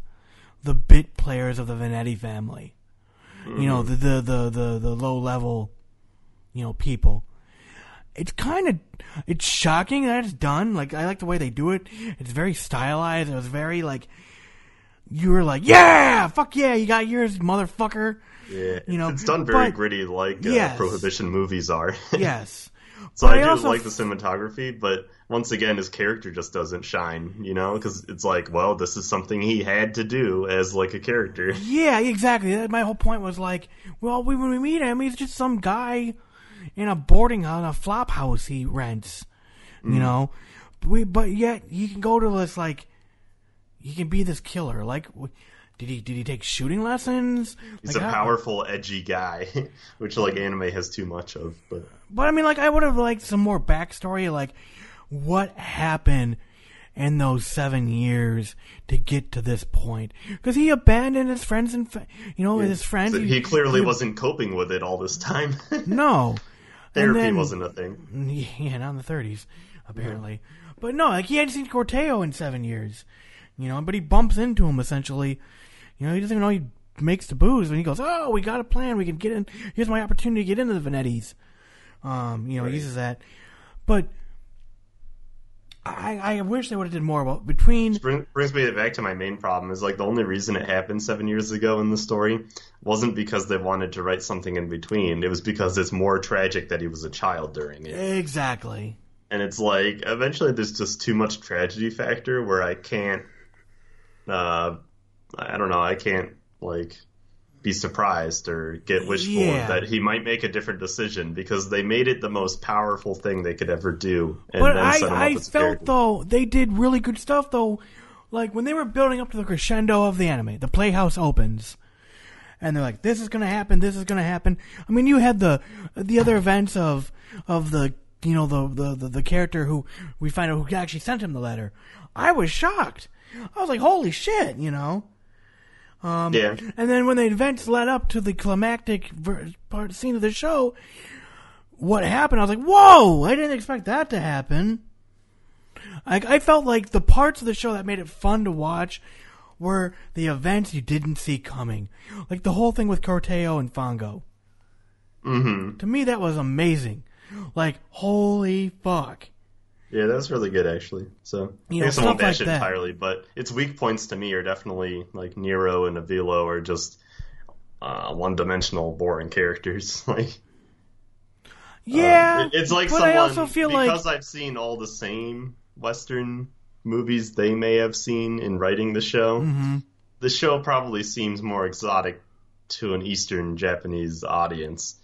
the bit players of the Vanetti family you know mm-hmm. the, the the the the low level you know people it's kind of it's shocking that it's done like i like the way they do it it's very stylized it was very like you were like yeah fuck yeah you got yours motherfucker Yeah, you know, it's done very but- gritty, like uh, Yes. prohibition movies are. yes so But I I do like the cinematography, but once again, his character just doesn't shine. You know, because it's like, well, this is something he had to do as like a character. Yeah, exactly. My whole point was like, well, we, when we meet him, he's just some guy, in a boarding on a flop house he rents. Mm. You know, we but yet he can go to this like he can be this killer. Like, did he did he take shooting lessons? He's Like, a powerful, edgy guy, which like anime has too much of. But But I mean, like, I would have liked some more backstory, like what happened in those seven years to get to this point. Because he abandoned his friends and, fa- you know, his friends. So he clearly wasn't coping with it all this time. No. Therapy then- wasn't a thing. Yeah, not in the 30s, apparently. But no, like, he hadn't seen Corteo in seven years. You know, but he bumps into him, essentially. You know, he doesn't even know he makes the booze, and he goes, oh, we got a plan. We can get in. Here's my opportunity to get into the Vanettis. Um, you know, he uses that. But I, I wish they would have did more about between Bring, brings me back to my main problem is like the only reason it happened seven years ago in the story wasn't because they wanted to write something in between. It was because it's more tragic that he was a child during it. exactly. And it's like eventually there's just too much tragedy factor where I can't uh I don't know, I can't like be surprised or get wishful Yeah. that he might make a different decision because they made it the most powerful thing they could ever do. And but then set him I, I up as a felt character. though they did really good stuff though. Like when they were building up to the crescendo of the anime, the Playhouse opens, and they're like, "This is gonna happen. This is gonna happen." I mean, you had the the other events of of the you know the the the, the character who we find out who actually sent him the letter. I was shocked. I was like, "Holy shit!" You know. Um, Yeah. And then when the events led up to the climactic ver- part scene of the show, what happened? I was like, "Whoa! I didn't expect that to happen." Like I felt like the parts of the show that made it fun to watch were the events you didn't see coming, like the whole thing with Corteo and Fango. Mm-hmm. To me, that was amazing. Like, holy fuck! Yeah, that's really good actually. So You I know, guess I won't bash like it entirely, but its weak points to me are definitely like Nero and Avilio are just uh, one-dimensional, boring characters. like, Yeah, um, it- it's like but someone I also feel because like I've seen all the same Western movies they may have seen in writing the show. Mhm. The show probably seems more exotic to an Eastern Japanese audience.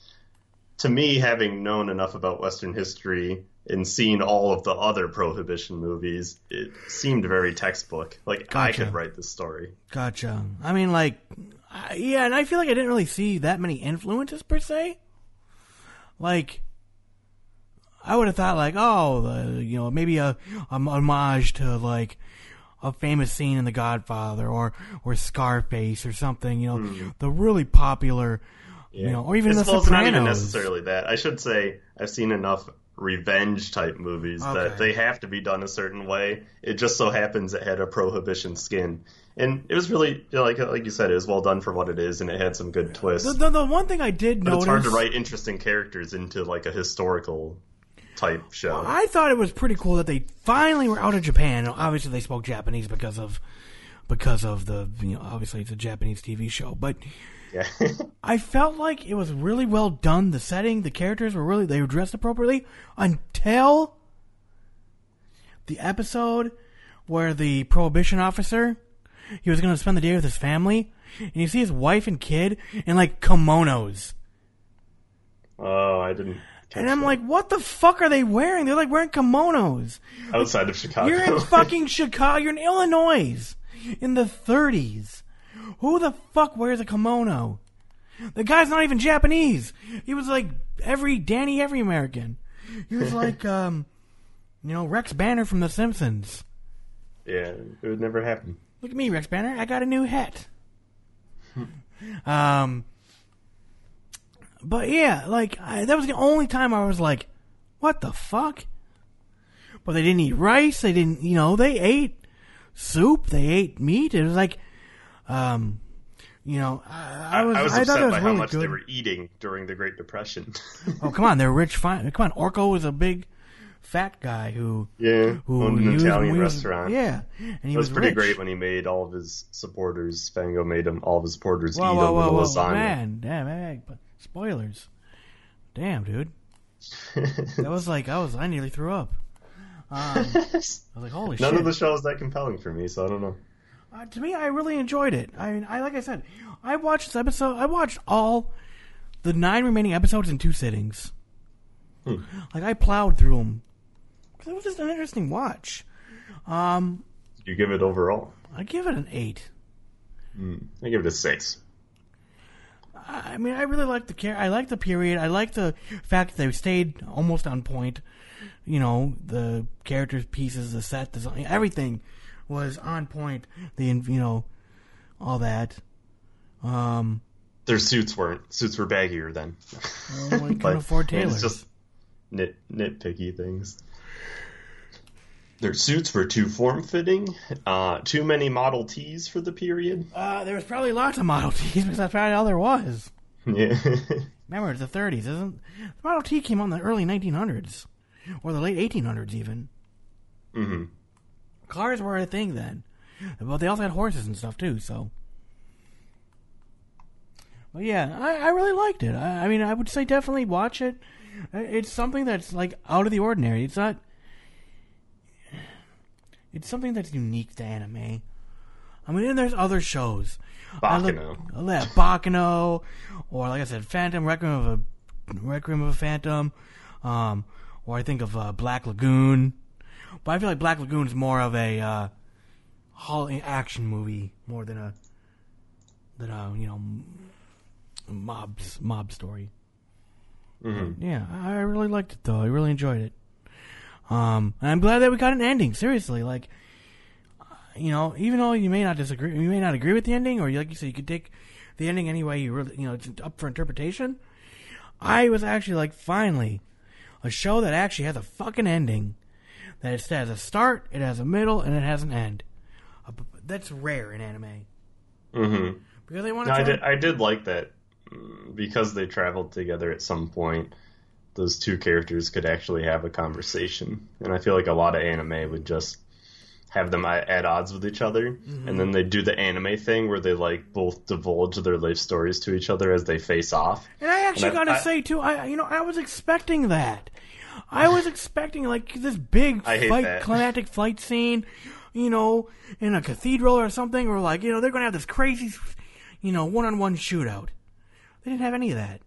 To me, having known enough about Western history and seen all of the other Prohibition movies, it seemed very textbook. Like I could write this story. Gotcha. I mean, like, I- yeah, and I feel like I didn't really see that many influences per se. Like, I would have thought like, oh, the, you know, maybe a, a homage to like a famous scene in The Godfather or or Scarface or something. You know, hmm. the really popular, you know, or even it's, The well, it's not even necessarily that. I should say I've seen enough revenge type movies Okay. that they have to be done a certain way. It just so happens it had a prohibition skin, and it was really you know, like like you said, it was well done for what it is, and it had some good twists. The, the, the one thing I did but notice, it's hard to write interesting characters into like a historical type show. I thought it was pretty cool that they finally were out of Japan. Obviously, they spoke Japanese because of because of the you know obviously it's a Japanese TV show, but yeah. I felt like it was really well done. The setting, the characters were really they were dressed appropriately until the episode where the prohibition officer he was going to spend the day with his family, and you see his wife and kid in like kimonos. oh, I didn't. And I'm that. like, what the fuck are they wearing? They're like wearing kimonos. outside of Chicago. You're in fucking Chicago. You're in Illinois in the 30s. Who the fuck wears a kimono? The guy's not even Japanese. He was like every Danny every American. He was like, um, you know, Rex Banner from The Simpsons. yeah, it would never happen. Look at me, Rex Banner. I got a new hat. um, but yeah, like I, that was the only time I was like, "What the fuck?" But they didn't eat rice. They didn't, you know, they ate soup. They ate meat. It was like, um, you know, I, I was, I was I, upset was by really how much good. they were eating during the Great Depression. oh come on, they're rich. Fine, come on. Orko was a big, fat guy who Yeah, who owned an Italian was- restaurant. Yeah, and he it was, pretty rich. great when he made all of his supporters. Fango made him all of his supporters Whoa, eat whoa, a little whoa, lasagna. man, damn, man, but spoilers. Damn, dude, that was like I was, I nearly threw up. Um, I was like, holy None shit. of the show is that compelling for me, so I don't know. Uh, to me, I really enjoyed it. I mean, I like I said, I watched this episode. I watched all the nine remaining episodes in two sittings. Like I plowed through them. It was just an interesting watch. Um, You give it overall. I give it an eight. I give it a six. I I mean, I really like the care. I like the period. I like the fact that they stayed almost on point. You know, the characters, pieces, the set design, everything was on point. The you know, all that. Um, Their suits weren't. Suits were baggier then. well, we can afford I mean, tailors. It's just nit nitpicky things. Their suits were too form fitting. Uh, too many Model Ts for the period. Uh, there was probably lots of Model Ts because that's probably all there was. Yeah. Remember, it's the 30s, isn't? The Model T came on in the early 1900s, or the late 1800s even. hmm Cars were a thing then, but they also had horses and stuff too. So, but yeah, I, I really liked it. I, I mean, I would say definitely watch it. It's something that's like out of the ordinary. It's not. It's something that's unique to anime. I mean, and there's other shows. I look- Baccano. yeah, Baccano, or like I said, Phantom Requiem of a Requiem of a Phantom, um, or I think of uh, Black Lagoon. But I feel like Black Lagoon is more of a uh, hol- action movie more than a than a you know m- mob mob story. hmm Yeah, I I really liked it though. I really enjoyed it. Um, and I'm glad that we got an ending. Seriously, like, uh, you know, even though you may not disagree, you may not agree with the ending, or like you said, you could take the ending any way you really, you know, it's up for interpretation. I was actually like, finally, a show that actually has a fucking ending. That it has a start, it has a middle, and it has an end. That's rare in anime hmm because they want No, to. I did. I did like that mm, because they traveled together at some point. Those two characters could actually have a conversation, and I feel like a lot of anime would just have them at odds with each other, Mm-hmm. and then they do the anime thing where they like both divulge their life stories to each other as they face off. And I actually gotta say too, I you know I was expecting that. I was expecting like this big fight, that. climactic fight scene, you know, in a cathedral or something, or like you know they're gonna have this crazy, you know, one-on-one shootout. They didn't have any of that.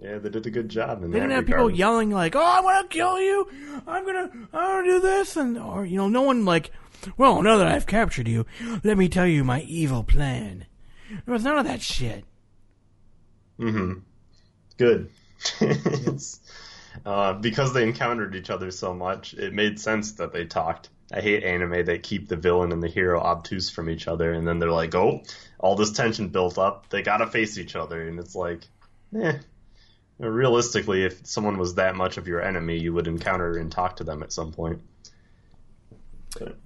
Yeah, they did a good job in They that didn't have regard. people yelling like, "Oh, I'm gonna kill you! I'm gonna, I'm gonna do this," and or you know, no one like, "Well, now that I've captured you, let me tell you my evil plan." There was none of that shit. Mm-hmm. Good. It's- uh, because they encountered each other so much, it made sense that they talked. I hate anime that keep the villain and the hero obtuse from each other, and then they're like, "Oh, all this tension built up. They gotta face each other," and it's like, eh. Realistically, if someone was that much of your enemy, you would encounter and talk to them at some point.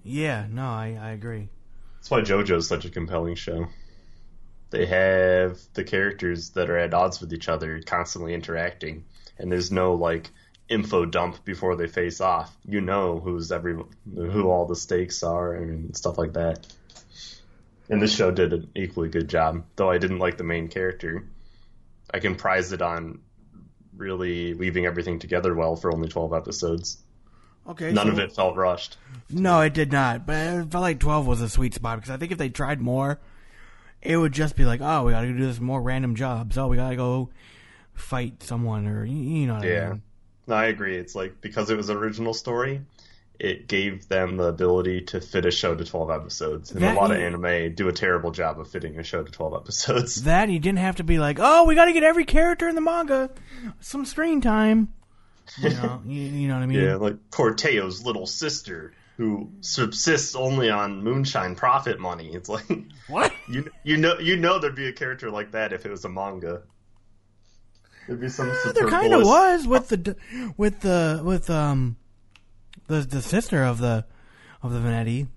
Yeah, no, I, I agree. That's why JoJo is such a compelling show. They have the characters that are at odds with each other constantly interacting, and there's no like info dump before they face off. You know who's every who all the stakes are and stuff like that. And this show did an equally good job, though I didn't like the main character. I can prize it on really weaving everything together well for only 12 episodes. Okay, None so- of it felt rushed. No, it did not. But it felt like twelve was a sweet spot because I think if they tried more, it would just be like, oh, we got to do this more random jobs. Oh, we got to go fight someone, or you know. What I mean. No, I agree. It's like because it was an original story, it gave them the ability to fit a show to 12 episodes. And That a lot of anime do a terrible job of fitting a show to 12 episodes. That you didn't have to be like, oh, we got to get every character in the manga some screen time. You know, you, you know what I mean? Yeah, like Corteo's little sister who subsists only on moonshine profit money. It's like What? you you know you know there'd be a character like that if it was a manga. There'd be some There kind of was with the with the with um the the sister of the of the Vanetti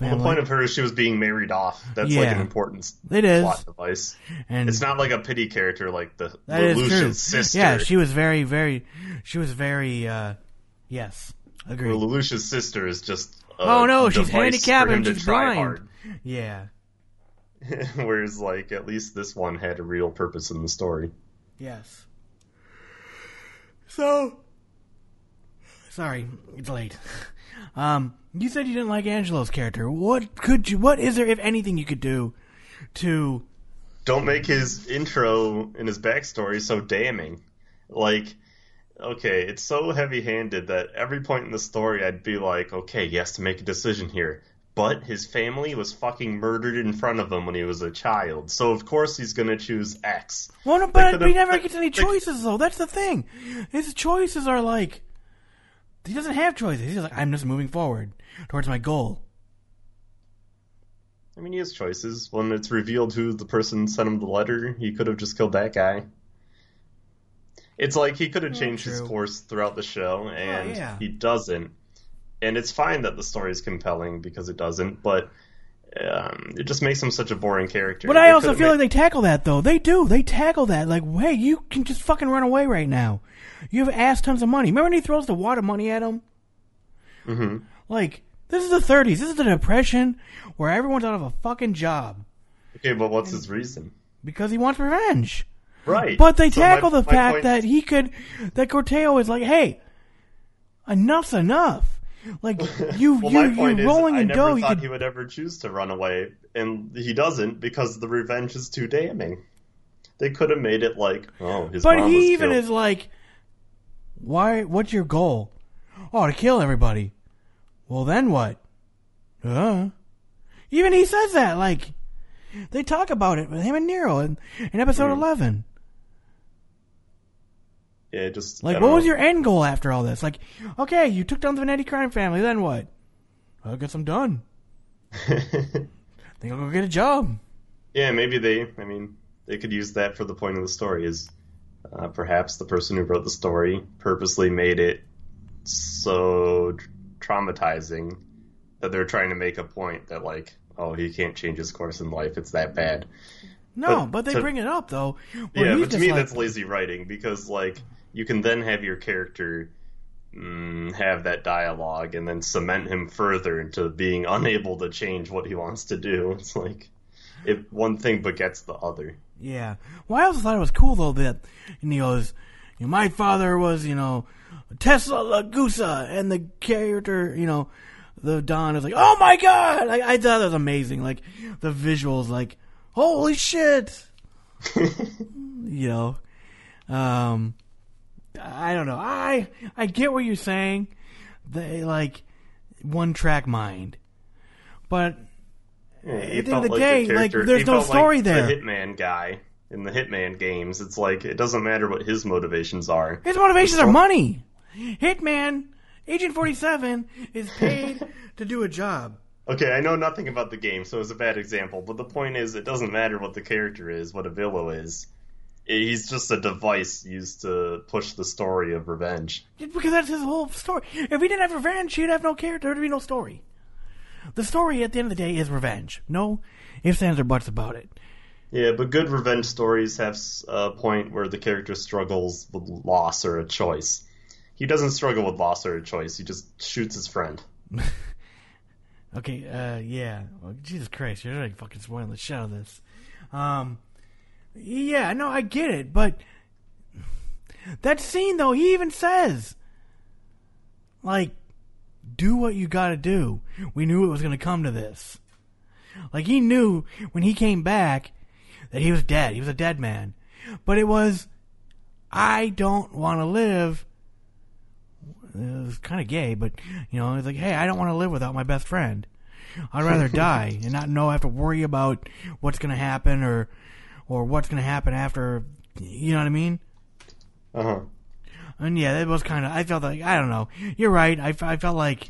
Well, the point of her is she was being married off. That's like an important It is. plot device. And- it's not like a pity character like the Lelouch's true. sister. Yeah, she was very, very. She was very. uh Yes, agreed. Well, Lelouch's sister is just. A oh no, she's handicapped and she's blind. Yeah. Whereas, like, at least this one had a real purpose in the story. Yes. So. Sorry, it's late. Um, you said you didn't like Angelo's character. What could you? What is there, if anything, you could do to? Don't make his intro and his backstory so damning. Like, okay, it's so heavy-handed that every point in the story I'd be like, okay, he has to make a decision here. But his family was fucking murdered in front of him when he was a child, so of course he's gonna choose X. Well, no, but he never gets any choices, though. That's the thing. His choices are like he doesn't have choices. He's like, I'm just moving forward towards my goal. I mean, he has choices. When it's revealed who the person sent him the letter, he could have just killed that guy. It's like he could have mm, changed his course throughout the show, oh, and yeah. he doesn't. And it's fine that the story is compelling because it doesn't, but um, it just makes him such a boring character. But They I also feel made- like they tackle that though. They do. They tackle that. Like, hey, you can just fucking run away right now. You have ass tons of money. Remember when he throws the water money at him? Mm-hmm. Like, this is the 30s. This is the depression where everyone's out of a fucking job Okay, but what's his reason? because he wants revenge. Right. But they So my- tackle the my fact point- that he could, that Corteo is like, hey, enough's enough. Like you, Well, you, my point you is, rolling I never. You thought could, he would ever choose to run away, and he doesn't because the revenge is too damning. They could have made it like, oh, his but mom he even killed. is like, why? What's your goal? Oh, to kill everybody. Well, then what? Uh. Even he says that. Like, they talk about it with him and Nero in, in episode Hmm. eleven. Yeah, just Like, what don't was your end goal after all this? Like, okay, you took down the Vanetti crime family. Then what? I guess I'm done. I think I'll go get a job. Yeah, maybe they. I mean, they could use that for the point of the story. Is uh, perhaps the person who wrote the story purposely made it so traumatizing that they're trying to make a point that like, oh, he can't change his course in life. It's that bad. No, But but, they to- bring it up though. yeah, but to me like- that's lazy writing because like you can then have your character mm, have that dialogue and then cement him further into being unable to change what he wants to do. It's like if one thing begets the other. Yeah. Well, I also thought it was cool though that and he goes, my father was, you know, Tesla Lagusa, and the character, you know, the Don is like, oh my god! Like, I thought that was amazing. Like the visuals, like, holy shit! you know, um, I don't know. I I get what you're saying. They like one track mind, but Yeah, at the end of the like day, like there's he no felt like story there. The Hitman guy in the Hitman games, it's like it doesn't matter what his motivations are. His motivations The are money. Hitman, Agent 47 is paid to do a job. Okay, I know nothing about the game, so it's a bad example. But the point is, it doesn't matter what the character is, what Avilio is. He's just a device used to push the story of revenge. Because that's his whole story. If he didn't have revenge, he'd have no character. There'd be no story. The story at the end of the day is revenge. No ifs, ands, or buts about it. Yeah, but good revenge stories have a point where the character struggles with loss or a choice. He doesn't struggle with loss or a choice. He just shoots his friend. Okay, uh, yeah. Well, Jesus Christ, you're like fucking spoiling the shit out of this. Um, yeah, no, I get it, but that scene though, he even says, like, do what you gotta do. We knew it was gonna come to this. Like, he knew when he came back that he was dead. He was a dead man. But it was, I don't want to live it was kind of gay, but you know, it's like, hey, I don't want to live without my best friend. I'd rather die and not know I have to worry about what's going to happen or or what's going to happen after. You know what I mean? Uh huh. And yeah, it was kind of. I felt like I don't know. You're right. I, I felt like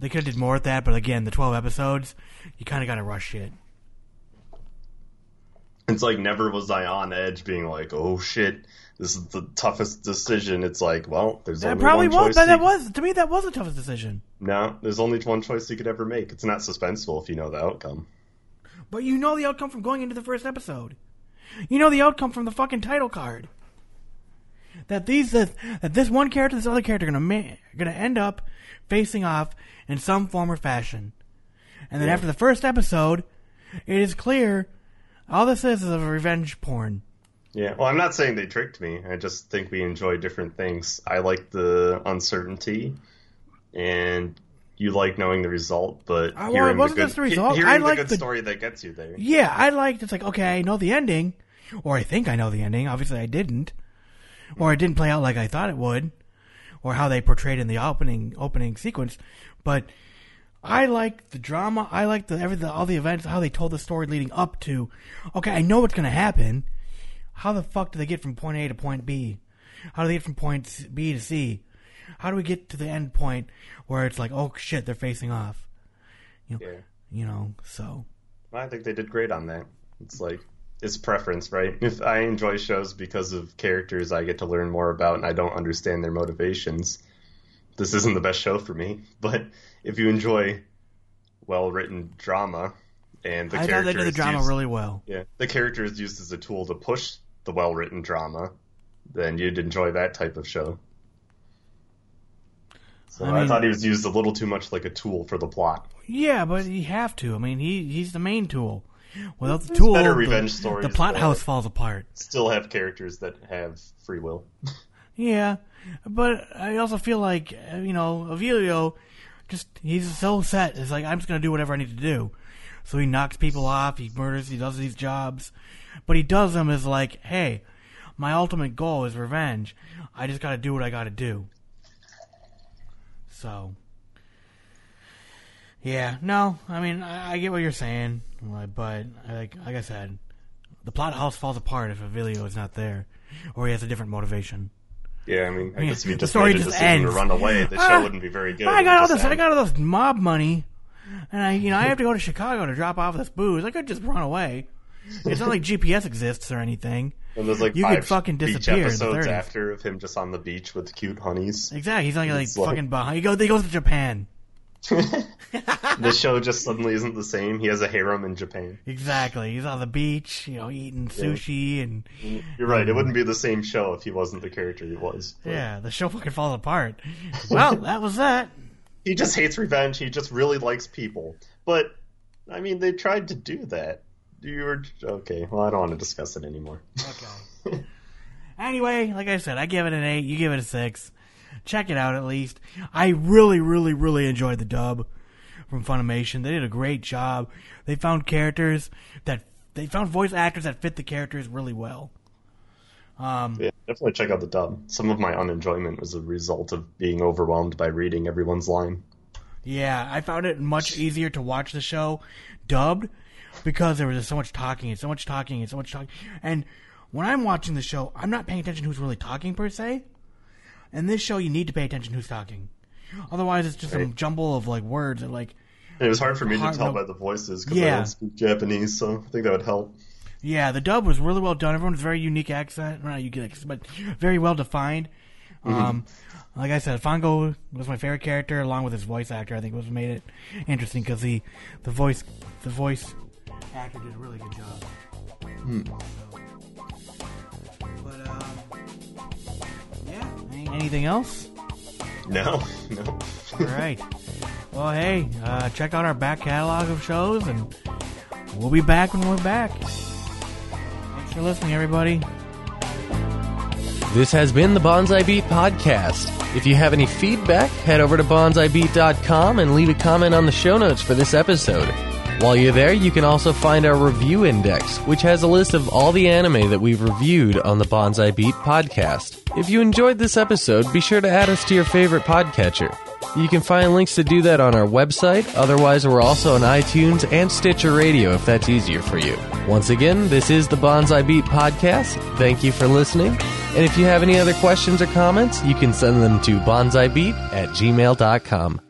they could have did more with that, but again, the 12 episodes, you kind of got to rush shit. It's like never was I on edge, being like, "Oh shit, this is the toughest decision." It's like, well, there's That only probably one was. choice. That, that was to me. That was the toughest decision. No, there's only one choice you could ever make. It's not suspenseful if you know the outcome. But you know the outcome from going into the first episode. You know the outcome from the fucking title card. That these that, that this one character, this other character, are gonna ma- gonna end up facing off in some form or fashion. And then Yeah. after the first episode, it is clear all this is is a revenge porn. Yeah, well, I'm not saying they tricked me. I just think we enjoy different things. I like the uncertainty, and you like knowing the result. But Uh, well, hearing it wasn't the good, just the result. hearing I the like good the- story that gets you there. Yeah, I liked. It's like okay, I know the ending, or I think I know the ending. Obviously, I didn't. or it didn't play out like I thought it would, or how they portrayed in the opening opening sequence. But I like the drama. I like the everything, all the events, how they told the story leading up to. Okay, I know what's gonna happen. How the fuck do they get from point A to point B? How do they get from point B to C? How do we get to the end point where it's like, oh shit, they're facing off? You know, Yeah. you know. So I think they did great on that. It's like it's preference, right? If I enjoy shows because of characters I get to learn more about and I don't understand their motivations, this isn't the best show for me. But if you enjoy well written drama and the I thought they did the drama used- really well. Yeah, the character is used as a tool to push the well written drama, then you'd enjoy that type of show. So I I, thought he was used a little too much like a tool for the plot. Yeah, but you have to. I mean, he he's the main tool. Without the There's tool, better the- revenge the, stories plot house falls apart. Still have characters that have free will. Yeah, but I also feel like uh, you know Avilio, just he's so set. It's like I'm just gonna do whatever I need to do. So he knocks people off. He murders. He does these jobs, but he does them as like, hey, my ultimate goal is revenge. I just gotta do what I gotta do. So. Yeah, no, I mean, I, I get what you're saying, but like, like I said, the plot house falls apart if Avilio is not there, or he has a different motivation. Yeah, I mean, I guess if you the just story made a decision to ends. run away, the Ah, show wouldn't be very good. I got all this. just I got all this mob money, and I, you know, I have to go to Chicago to drop off this booze. I could just run away. It's not like GPS exists or anything. And there's like you five could fucking disappear in the episodes 30s. after of him just on the beach with cute honeys. Exactly. He's like, It's like- fucking behind. He goes. He goes to Japan. the show just suddenly isn't the same. He has a harem in Japan. Exactly. He's on the beach, you know, eating Yeah. sushi and You're right. It wouldn't be the same show if he wasn't the character he was. But yeah, the show fucking falls apart. Well, that was that. He just hates revenge. He just really likes people. But I mean, they tried to do that. You were okay. Well, I don't want to discuss it anymore. Okay. anyway, like I said, I give it an eight. You give it a six. Check it out at least. I really, really, really enjoyed the dub from Funimation. They did a great job. They found characters that they found voice actors that fit the characters really well. Um, Yeah, definitely check out the dub. Some of my unenjoyment was a result of being overwhelmed by reading everyone's line. Yeah, I found it much easier to watch the show dubbed because there was just so much talking and so much talking and so much talking. And when I'm watching the show, I'm not paying attention who's really talking per se. And this show, you need to pay attention who's talking. Otherwise, it's just a Right. jumble of like words and like. It was hard for me to tell no- by the voices because I Yeah. don't speak Japanese, so I think that would help. Yeah, the dub was really well done. Everyone's very unique accent, not unique, but very well defined. Um, like I said, Fango was my favorite character, along with his voice actor. I think was made it interesting because the the voice the voice actor did a really good job. But um, yeah. Any- Anything else? No, no. All right. Well, hey, uh, check out our back catalog of shows, and we'll be back when we're back. Thanks for listening, everybody. This has been the Bonsai Beat Podcast. If you have any feedback, head over to bonsaibeat.com and leave a comment on the show notes for this episode. While you're there, you can also find our review index, which has a list of all the anime that we've reviewed on the Bonsai Beat Podcast. If you enjoyed this episode, be sure to add us to your favorite podcatcher. You can find links to do that on our website. Otherwise, we're also on iTunes and Stitcher Radio if that's easier for you. Once again, this is the Bonsai Beat Podcast. Thank you for listening. And if you have any other questions or comments, you can send them to bonsaibeat at gmail.com.